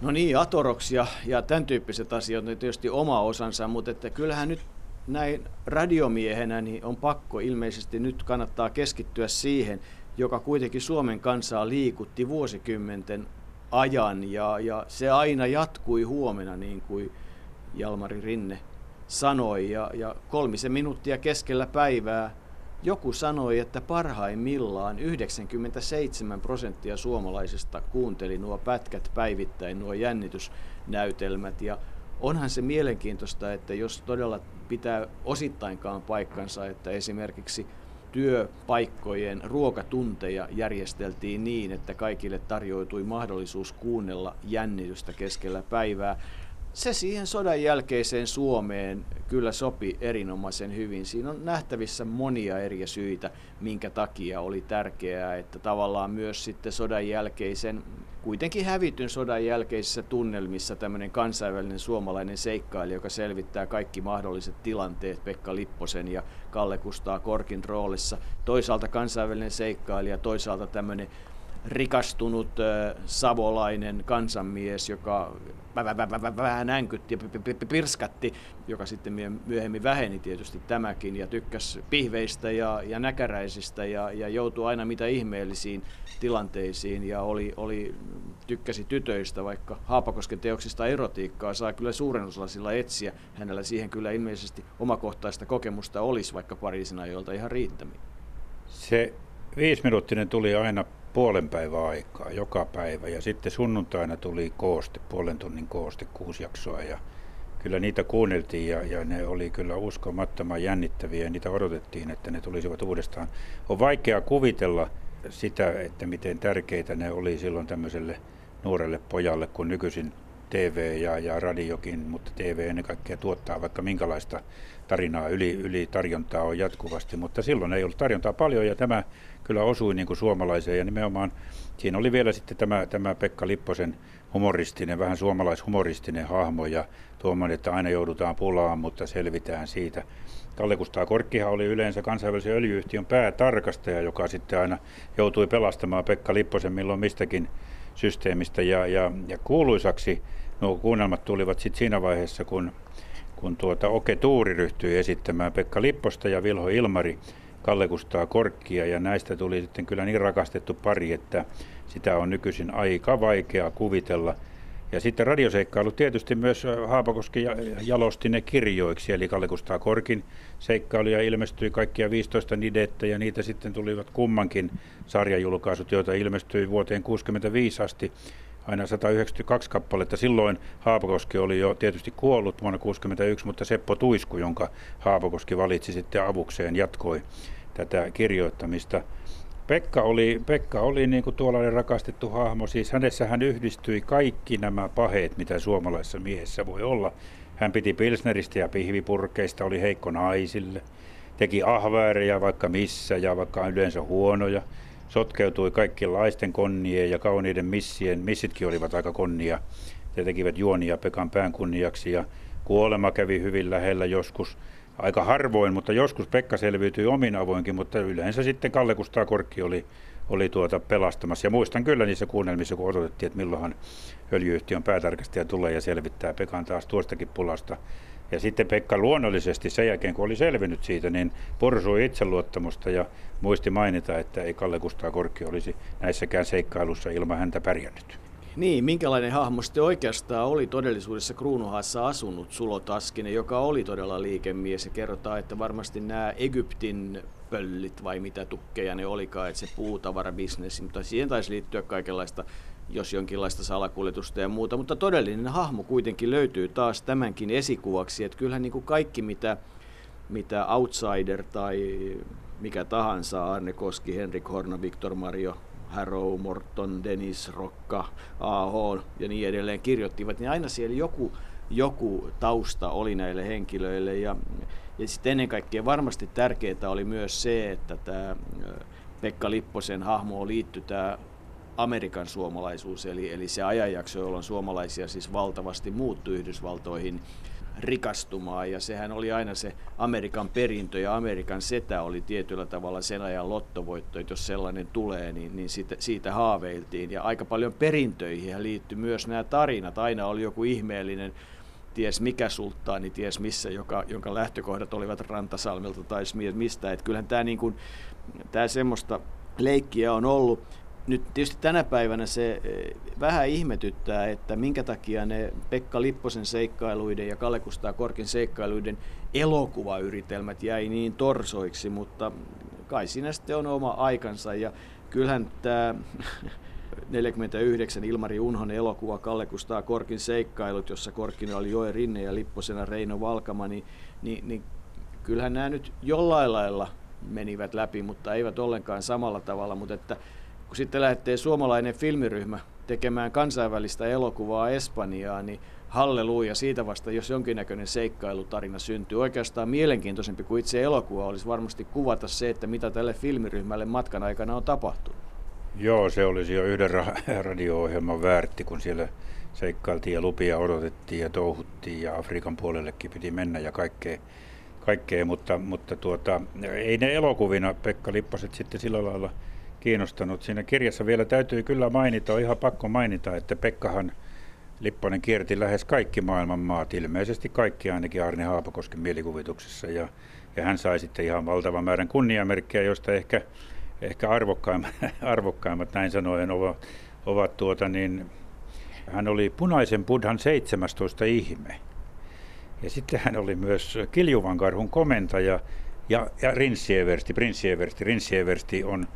No niin, Atorox ja, ja tämän tyyppiset asiat on tietysti oma osansa, mutta että kyllähän nyt näin radiomiehenä niin on pakko ilmeisesti nyt kannattaa keskittyä siihen, joka kuitenkin Suomen kansaa liikutti vuosikymmenten ajan ja, ja se aina jatkui huomenna niin kuin Jalmari Rinne sanoi ja, ja kolmisen minuuttia keskellä päivää joku sanoi, että parhaimmillaan 97 prosenttia suomalaisista kuunteli nuo pätkät päivittäin, nuo jännitysnäytelmät. Ja onhan se mielenkiintoista, että jos todella pitää osittainkaan paikkansa, että esimerkiksi työpaikkojen ruokatunteja järjesteltiin niin, että kaikille tarjoutui mahdollisuus kuunnella jännitystä keskellä päivää, se siihen sodan jälkeiseen Suomeen kyllä sopi erinomaisen hyvin. Siinä on nähtävissä monia eri syitä, minkä takia oli tärkeää, että tavallaan myös sitten sodan jälkeisen, kuitenkin hävityn sodan jälkeisissä tunnelmissa tämmöinen kansainvälinen suomalainen seikkailija, joka selvittää kaikki mahdolliset tilanteet Pekka Lipposen ja Kalle Kustaa Korkin roolissa. Toisaalta kansainvälinen seikkailija, toisaalta tämmöinen rikastunut savolainen kansanmies, joka vähän änkytti ja pirskatti, joka sitten myöhemmin väheni tietysti tämäkin ja tykkäsi pihveistä ja, ja näkäräisistä ja, ja joutui aina mitä ihmeellisiin tilanteisiin ja oli, oli, tykkäsi tytöistä, vaikka Haapakosken teoksista erotiikkaa saa kyllä suuren osalla sillä etsiä. Hänellä siihen kyllä ilmeisesti omakohtaista kokemusta olisi, vaikka Pariisin ajoilta ihan riittämiin. Se viisiminuuttinen tuli aina puolen päivän aikaa joka päivä. Ja sitten sunnuntaina tuli kooste, puolen tunnin kooste, kuusi jaksoa. Ja kyllä niitä kuunneltiin ja, ja ne oli kyllä uskomattoman jännittäviä. Ja niitä odotettiin, että ne tulisivat uudestaan. On vaikea kuvitella sitä, että miten tärkeitä ne oli silloin tämmöiselle nuorelle pojalle, kun nykyisin TV ja, ja radiokin, mutta TV ennen kaikkea tuottaa vaikka minkälaista tarinaa, yli, yli tarjontaa on jatkuvasti, mutta silloin ei ollut tarjontaa paljon ja tämä kyllä osui niin kuin suomalaiseen ja nimenomaan siinä oli vielä sitten tämä, tämä Pekka Lipposen humoristinen, vähän suomalaishumoristinen hahmo ja tuommoinen, että aina joudutaan pulaan, mutta selvitään siitä. Kalle Kustaa Korkkihan oli yleensä kansainvälisen öljyyhtiön päätarkastaja, joka sitten aina joutui pelastamaan Pekka Lipposen milloin mistäkin systeemistä ja, ja, ja kuuluisaksi nuo kuunnelmat tulivat sitten siinä vaiheessa, kun, kun tuota Oke Tuuri ryhtyi esittämään Pekka Lipposta ja Vilho Ilmari Kalle Kustaa Korkkia. Ja näistä tuli sitten kyllä niin rakastettu pari, että sitä on nykyisin aika vaikea kuvitella. Ja sitten radioseikkailu tietysti myös Haapakoski jalosti ne kirjoiksi, eli Kalle Kustaa Korkin seikkailuja ilmestyi kaikkia 15 nidettä ja niitä sitten tulivat kummankin sarjajulkaisut, joita ilmestyi vuoteen 65 asti aina 192 kappaletta. Silloin Haapakoski oli jo tietysti kuollut vuonna 1961, mutta Seppo Tuisku, jonka Haapakoski valitsi sitten avukseen, jatkoi tätä kirjoittamista. Pekka oli, Pekka oli niin kuin tuollainen rakastettu hahmo, siis hänessä hän yhdistyi kaikki nämä paheet, mitä suomalaisessa miehessä voi olla. Hän piti pilsneristä ja pihvipurkeista, oli heikko naisille, teki ahväärejä vaikka missä ja vaikka yleensä huonoja, sotkeutui laisten konnien ja kauniiden missien, missitkin olivat aika konnia, ja tekivät juonia Pekan pään kunniaksi ja kuolema kävi hyvin lähellä joskus aika harvoin, mutta joskus Pekka selviytyi omin avoinkin, mutta yleensä sitten Kalle Kustaa Korkki oli, oli tuota pelastamassa. Ja muistan kyllä niissä kuunnelmissa, kun odotettiin, että milloinhan öljyyhtiön päätarkastaja tulee ja selvittää Pekan taas tuostakin pulasta. Ja sitten Pekka luonnollisesti sen jälkeen, kun oli selvinnyt siitä, niin porsui itseluottamusta ja muisti mainita, että ei Kalle Kustaa Korkki olisi näissäkään seikkailussa ilman häntä pärjännyt. Niin, minkälainen hahmo sitten oikeastaan oli todellisuudessa Kruunuhaassa asunut Sulo Taskinen, joka oli todella liikemies ja kerrotaan, että varmasti nämä Egyptin pöllit vai mitä tukkeja ne olikaan, että se puutavarabisnes, mutta siihen taisi liittyä kaikenlaista, jos jonkinlaista salakuljetusta ja muuta, mutta todellinen hahmo kuitenkin löytyy taas tämänkin esikuvaksi, että kyllähän niin kuin kaikki mitä, mitä outsider tai mikä tahansa, Arne Koski, Henrik Horna, Viktor Mario, Harrow, Morton, Dennis, Rokka, AH ja niin edelleen kirjoittivat, niin aina siellä joku, joku tausta oli näille henkilöille. Ja, ja sitten ennen kaikkea varmasti tärkeää oli myös se, että tämä Pekka Lipposen hahmoon liittyi tämä Amerikan suomalaisuus, eli, eli se ajanjakso, jolloin suomalaisia siis valtavasti muuttui Yhdysvaltoihin rikastumaan ja sehän oli aina se Amerikan perintö ja Amerikan setä oli tietyllä tavalla sen ajan lottovoitto, että jos sellainen tulee, niin, niin siitä, siitä haaveiltiin ja aika paljon perintöihin liittyi myös nämä tarinat. Aina oli joku ihmeellinen ties mikä sulttaani, ties missä, joka, jonka lähtökohdat olivat Rantasalmelta tai mistä. Että kyllähän tämä, niin kuin, tämä semmoista leikkiä on ollut nyt tietysti tänä päivänä se eh, vähän ihmetyttää, että minkä takia ne Pekka Lipposen seikkailuiden ja Kalle Kustaa Korkin seikkailuiden elokuvayritelmät jäi niin torsoiksi, mutta kai siinä sitten on oma aikansa. Ja kyllähän tämä 49 [laughs] Ilmari Unhon elokuva Kalle Kustaa Korkin seikkailut, jossa Korkin oli Joe Rinne ja Lipposena Reino Valkama, niin, niin, niin kyllähän nämä nyt jollain lailla menivät läpi, mutta eivät ollenkaan samalla tavalla, mutta että kun sitten lähtee suomalainen filmiryhmä tekemään kansainvälistä elokuvaa Espanjaan, niin halleluja siitä vasta, jos jonkinnäköinen seikkailutarina syntyy. Oikeastaan mielenkiintoisempi kuin itse elokuva olisi varmasti kuvata se, että mitä tälle filmiryhmälle matkan aikana on tapahtunut. Joo, se olisi jo yhden radio-ohjelman väärti, kun siellä seikkailtiin ja lupia odotettiin ja touhuttiin ja Afrikan puolellekin piti mennä ja kaikkea, kaikkea mutta, mutta tuota, ei ne elokuvina Pekka Lipposet sitten sillä lailla – kiinnostanut. Siinä kirjassa vielä täytyy kyllä mainita, on ihan pakko mainita, että Pekkahan Lipponen kierti lähes kaikki maailman maat, ilmeisesti kaikki ainakin Arne Haapakosken mielikuvituksessa. Ja, ja hän sai sitten ihan valtavan määrän kunniamerkkejä, joista ehkä, ehkä arvokkaimmat, [laughs] arvokkaimmat, näin sanoen, ovat, ovat tuota niin, hän oli punaisen buddhan 17 ihme. Ja sitten hän oli myös Kiljuvan karhun komentaja ja, ja Rinssieversti. Rinssieversti on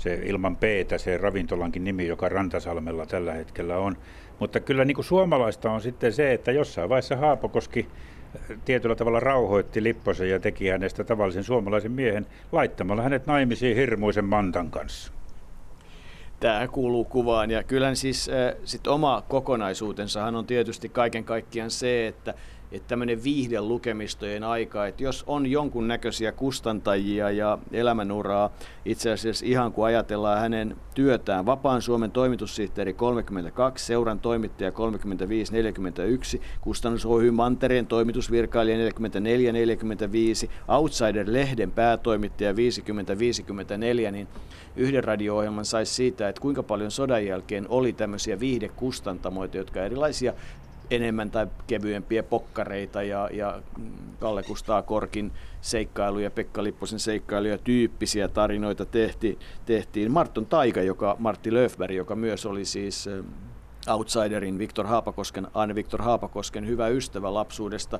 se ilman p se ravintolankin nimi, joka Rantasalmella tällä hetkellä on. Mutta kyllä niin kuin suomalaista on sitten se, että jossain vaiheessa Haapakoski äh, tietyllä tavalla rauhoitti Lipposen ja teki hänestä tavallisen suomalaisen miehen laittamalla hänet naimisiin hirmuisen Mantan kanssa. Tämä kuuluu kuvaan ja kyllähän siis äh, sit oma kokonaisuutensahan on tietysti kaiken kaikkiaan se, että että tämmöinen viihden lukemistojen aika, että jos on jonkun näköisiä kustantajia ja elämänuraa, itse asiassa ihan kun ajatellaan hänen työtään, Vapaan Suomen toimitussihteeri 32, seuran toimittaja 35-41, Kustannus Oy Mantereen toimitusvirkailija 44-45, Outsider-lehden päätoimittaja 50-54, niin yhden radio-ohjelman saisi siitä, että kuinka paljon sodan jälkeen oli tämmöisiä viihdekustantamoita, jotka erilaisia enemmän tai kevyempiä pokkareita ja, ja Kalle Kustaa Korkin seikkailuja, Pekka Lipposen seikkailuja, tyyppisiä tarinoita tehti, tehtiin. Marton Taika, joka, Martti Löfberg, joka myös oli siis Outsiderin Viktor Haapakosken, Anne Viktor Haapakosken hyvä ystävä lapsuudesta.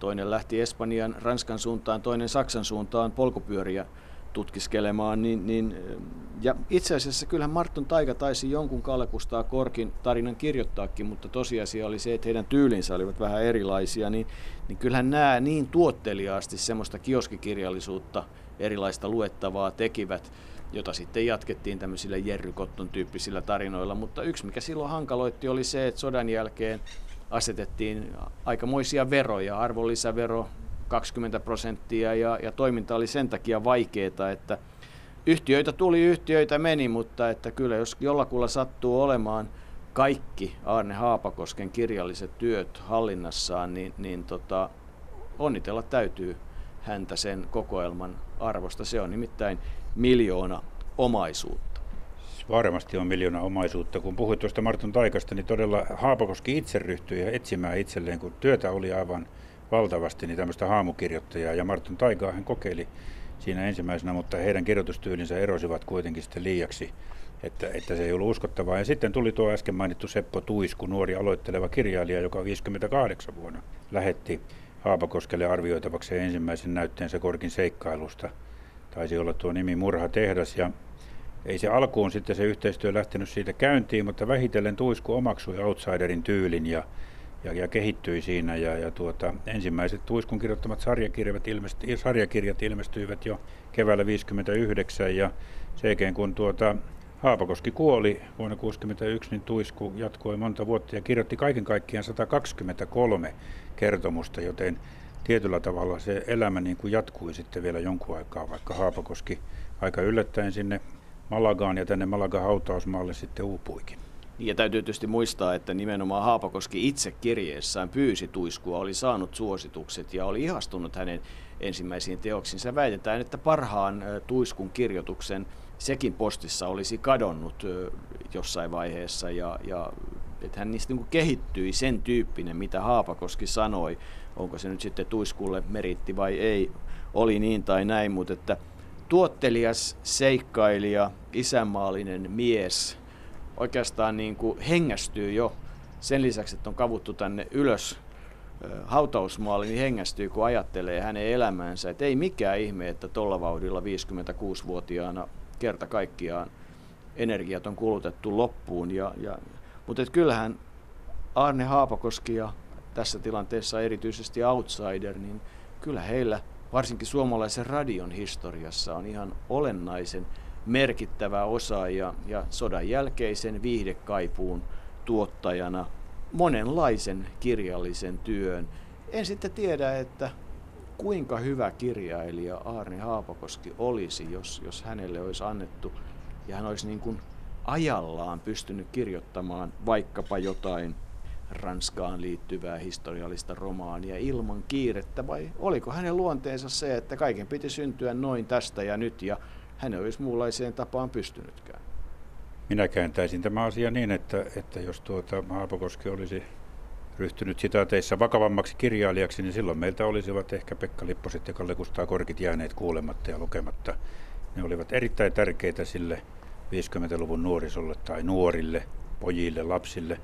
Toinen lähti Espanjan, Ranskan suuntaan, toinen Saksan suuntaan polkupyöriä tutkiskelemaan, niin, niin, ja itse asiassa kyllähän Marton Taika taisi jonkun Kalekustaa Korkin tarinan kirjoittaakin, mutta tosiasia oli se, että heidän tyylinsä olivat vähän erilaisia, niin, niin kyllähän nämä niin tuotteliaasti semmoista kioskikirjallisuutta erilaista luettavaa tekivät, jota sitten jatkettiin tämmöisillä Jerry Cotton tyyppisillä tarinoilla, mutta yksi mikä silloin hankaloitti oli se, että sodan jälkeen asetettiin aikamoisia veroja, arvonlisävero, 20 prosenttia ja, ja toiminta oli sen takia vaikeaa, että yhtiöitä tuli, yhtiöitä meni, mutta että kyllä jos jollakulla sattuu olemaan kaikki Arne Haapakosken kirjalliset työt hallinnassaan, niin, niin tota, onnitella täytyy häntä sen kokoelman arvosta. Se on nimittäin miljoona omaisuutta. Varmasti on miljoona omaisuutta. Kun puhuit tuosta Martin Taikasta, niin todella Haapakoski itse ryhtyi etsimään itselleen, kun työtä oli aivan valtavasti niin tämmöistä haamukirjoittajaa ja Martin Taikaa hän kokeili siinä ensimmäisenä, mutta heidän kirjoitustyylinsä erosivat kuitenkin sitten liiaksi, että, että se ei ollut uskottavaa. Ja sitten tuli tuo äsken mainittu Seppo Tuisku, nuori aloitteleva kirjailija, joka 58 vuonna lähetti Haapakoskelle arvioitavaksi ensimmäisen näytteensä Korkin seikkailusta. Taisi olla tuo nimi Murha tehdas ja ei se alkuun sitten se yhteistyö lähtenyt siitä käyntiin, mutta vähitellen Tuisku omaksui Outsiderin tyylin ja ja, ja kehittyi siinä. Ja, ja tuota, ensimmäiset Tuiskun kirjoittamat sarjakirjat, ilmesty, sarjakirjat ilmestyivät jo keväällä 59 ja sen kun tuota, Haapakoski kuoli vuonna 1961, niin Tuisku jatkoi monta vuotta ja kirjoitti kaiken kaikkiaan 123 kertomusta, joten tietyllä tavalla se elämä niin kuin jatkui sitten vielä jonkun aikaa, vaikka Haapakoski aika yllättäen sinne Malagaan ja tänne Malagan hautausmaalle sitten uupuikin. Ja täytyy tietysti muistaa, että nimenomaan Haapakoski itse kirjeessään pyysi Tuiskua, oli saanut suositukset ja oli ihastunut hänen ensimmäisiin teoksinsa. Väitetään, että parhaan Tuiskun kirjoituksen sekin postissa olisi kadonnut jossain vaiheessa ja, ja että hän niistä niin kehittyi sen tyyppinen, mitä Haapakoski sanoi. Onko se nyt sitten Tuiskulle meritti vai ei, oli niin tai näin, mutta että tuottelias, seikkailija, isänmaallinen mies oikeastaan niin kuin hengästyy jo sen lisäksi, että on kavuttu tänne ylös hautausmaalle, niin hengästyy, kun ajattelee hänen elämäänsä. Että ei mikään ihme, että tuolla vauhdilla 56-vuotiaana kerta kaikkiaan energiat on kulutettu loppuun. Ja, ja, mutta kyllähän Arne Haapakoski ja tässä tilanteessa erityisesti Outsider, niin kyllä heillä varsinkin suomalaisen radion historiassa on ihan olennaisen merkittävä osa ja, ja sodan jälkeisen viihdekaipuun tuottajana monenlaisen kirjallisen työn. En sitten tiedä, että kuinka hyvä kirjailija Arne Haapakoski olisi, jos, jos hänelle olisi annettu ja hän olisi niin kuin ajallaan pystynyt kirjoittamaan vaikkapa jotain Ranskaan liittyvää historiallista romaania ilman kiirettä, vai oliko hänen luonteensa se, että kaiken piti syntyä noin tästä ja nyt, ja hän ei olisi muunlaiseen tapaan pystynytkään? Minä kääntäisin tämä asia niin, että, että jos tuota Haapakoski olisi ryhtynyt sitaateissa vakavammaksi kirjailijaksi, niin silloin meiltä olisivat ehkä Pekka Lipposet ja Kalle Kustaa Korkit jääneet kuulematta ja lukematta. Ne olivat erittäin tärkeitä sille 50-luvun nuorisolle tai nuorille, pojille, lapsille,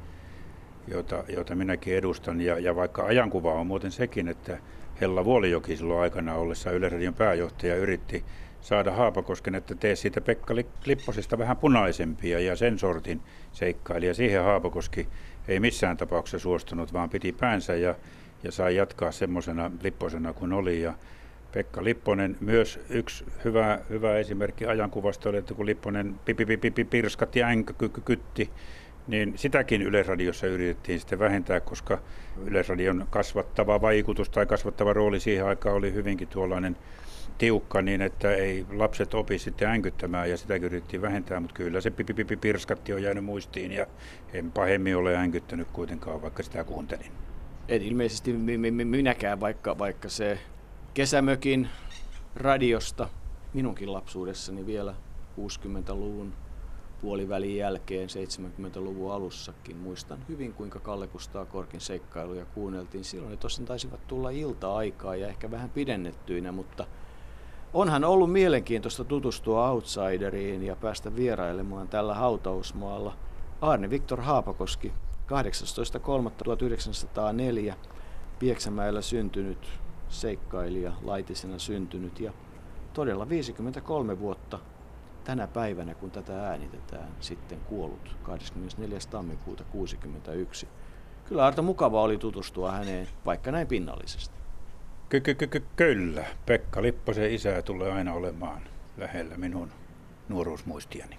joita, joita minäkin edustan. Ja, ja vaikka ajankuva on muuten sekin, että Hella Vuolijoki silloin aikana ollessa Yleisradion pääjohtaja yritti saada Haapakosken, että tee siitä Pekka Lipposesta vähän punaisempia ja sen sortin seikkailija. Siihen Haapakoski ei missään tapauksessa suostunut, vaan piti päänsä ja, ja sai jatkaa semmoisena Lipposena kuin oli. Ja Pekka Lipponen, myös yksi hyvä, hyvä esimerkki ajankuvasta oli, että kun Lipponen pipi, pirskat ja kytti, niin sitäkin Yleisradiossa yritettiin sitten vähentää, koska Yleisradion kasvattava vaikutus tai kasvattava rooli siihen aikaan oli hyvinkin tuollainen tiukka niin, että ei lapset opi sitten änkyttämään ja sitä yritettiin vähentää, mutta kyllä se pirskatti on jäänyt muistiin ja en pahemmin ole änkyttänyt kuitenkaan, vaikka sitä kuuntelin. En ilmeisesti minäkään, vaikka, vaikka se kesämökin radiosta minunkin lapsuudessani vielä 60-luvun puolivälin jälkeen 70-luvun alussakin. Muistan hyvin, kuinka Kalle Kustaa Korkin seikkailuja kuunneltiin silloin. Ne tosiaan taisivat tulla ilta-aikaa ja ehkä vähän pidennettyinä, mutta onhan ollut mielenkiintoista tutustua Outsideriin ja päästä vierailemaan tällä hautausmaalla. Arne Viktor Haapakoski, 18.3.1904, Pieksämäellä syntynyt seikkailija, laitisena syntynyt ja todella 53 vuotta tänä päivänä, kun tätä äänitetään, sitten kuollut 24. tammikuuta 61. Kyllä Arto mukava oli tutustua häneen, vaikka näin pinnallisesti. Ky- ky- ky- kyllä, Pekka Lipposen isä tulee aina olemaan lähellä minun nuoruusmuistiani.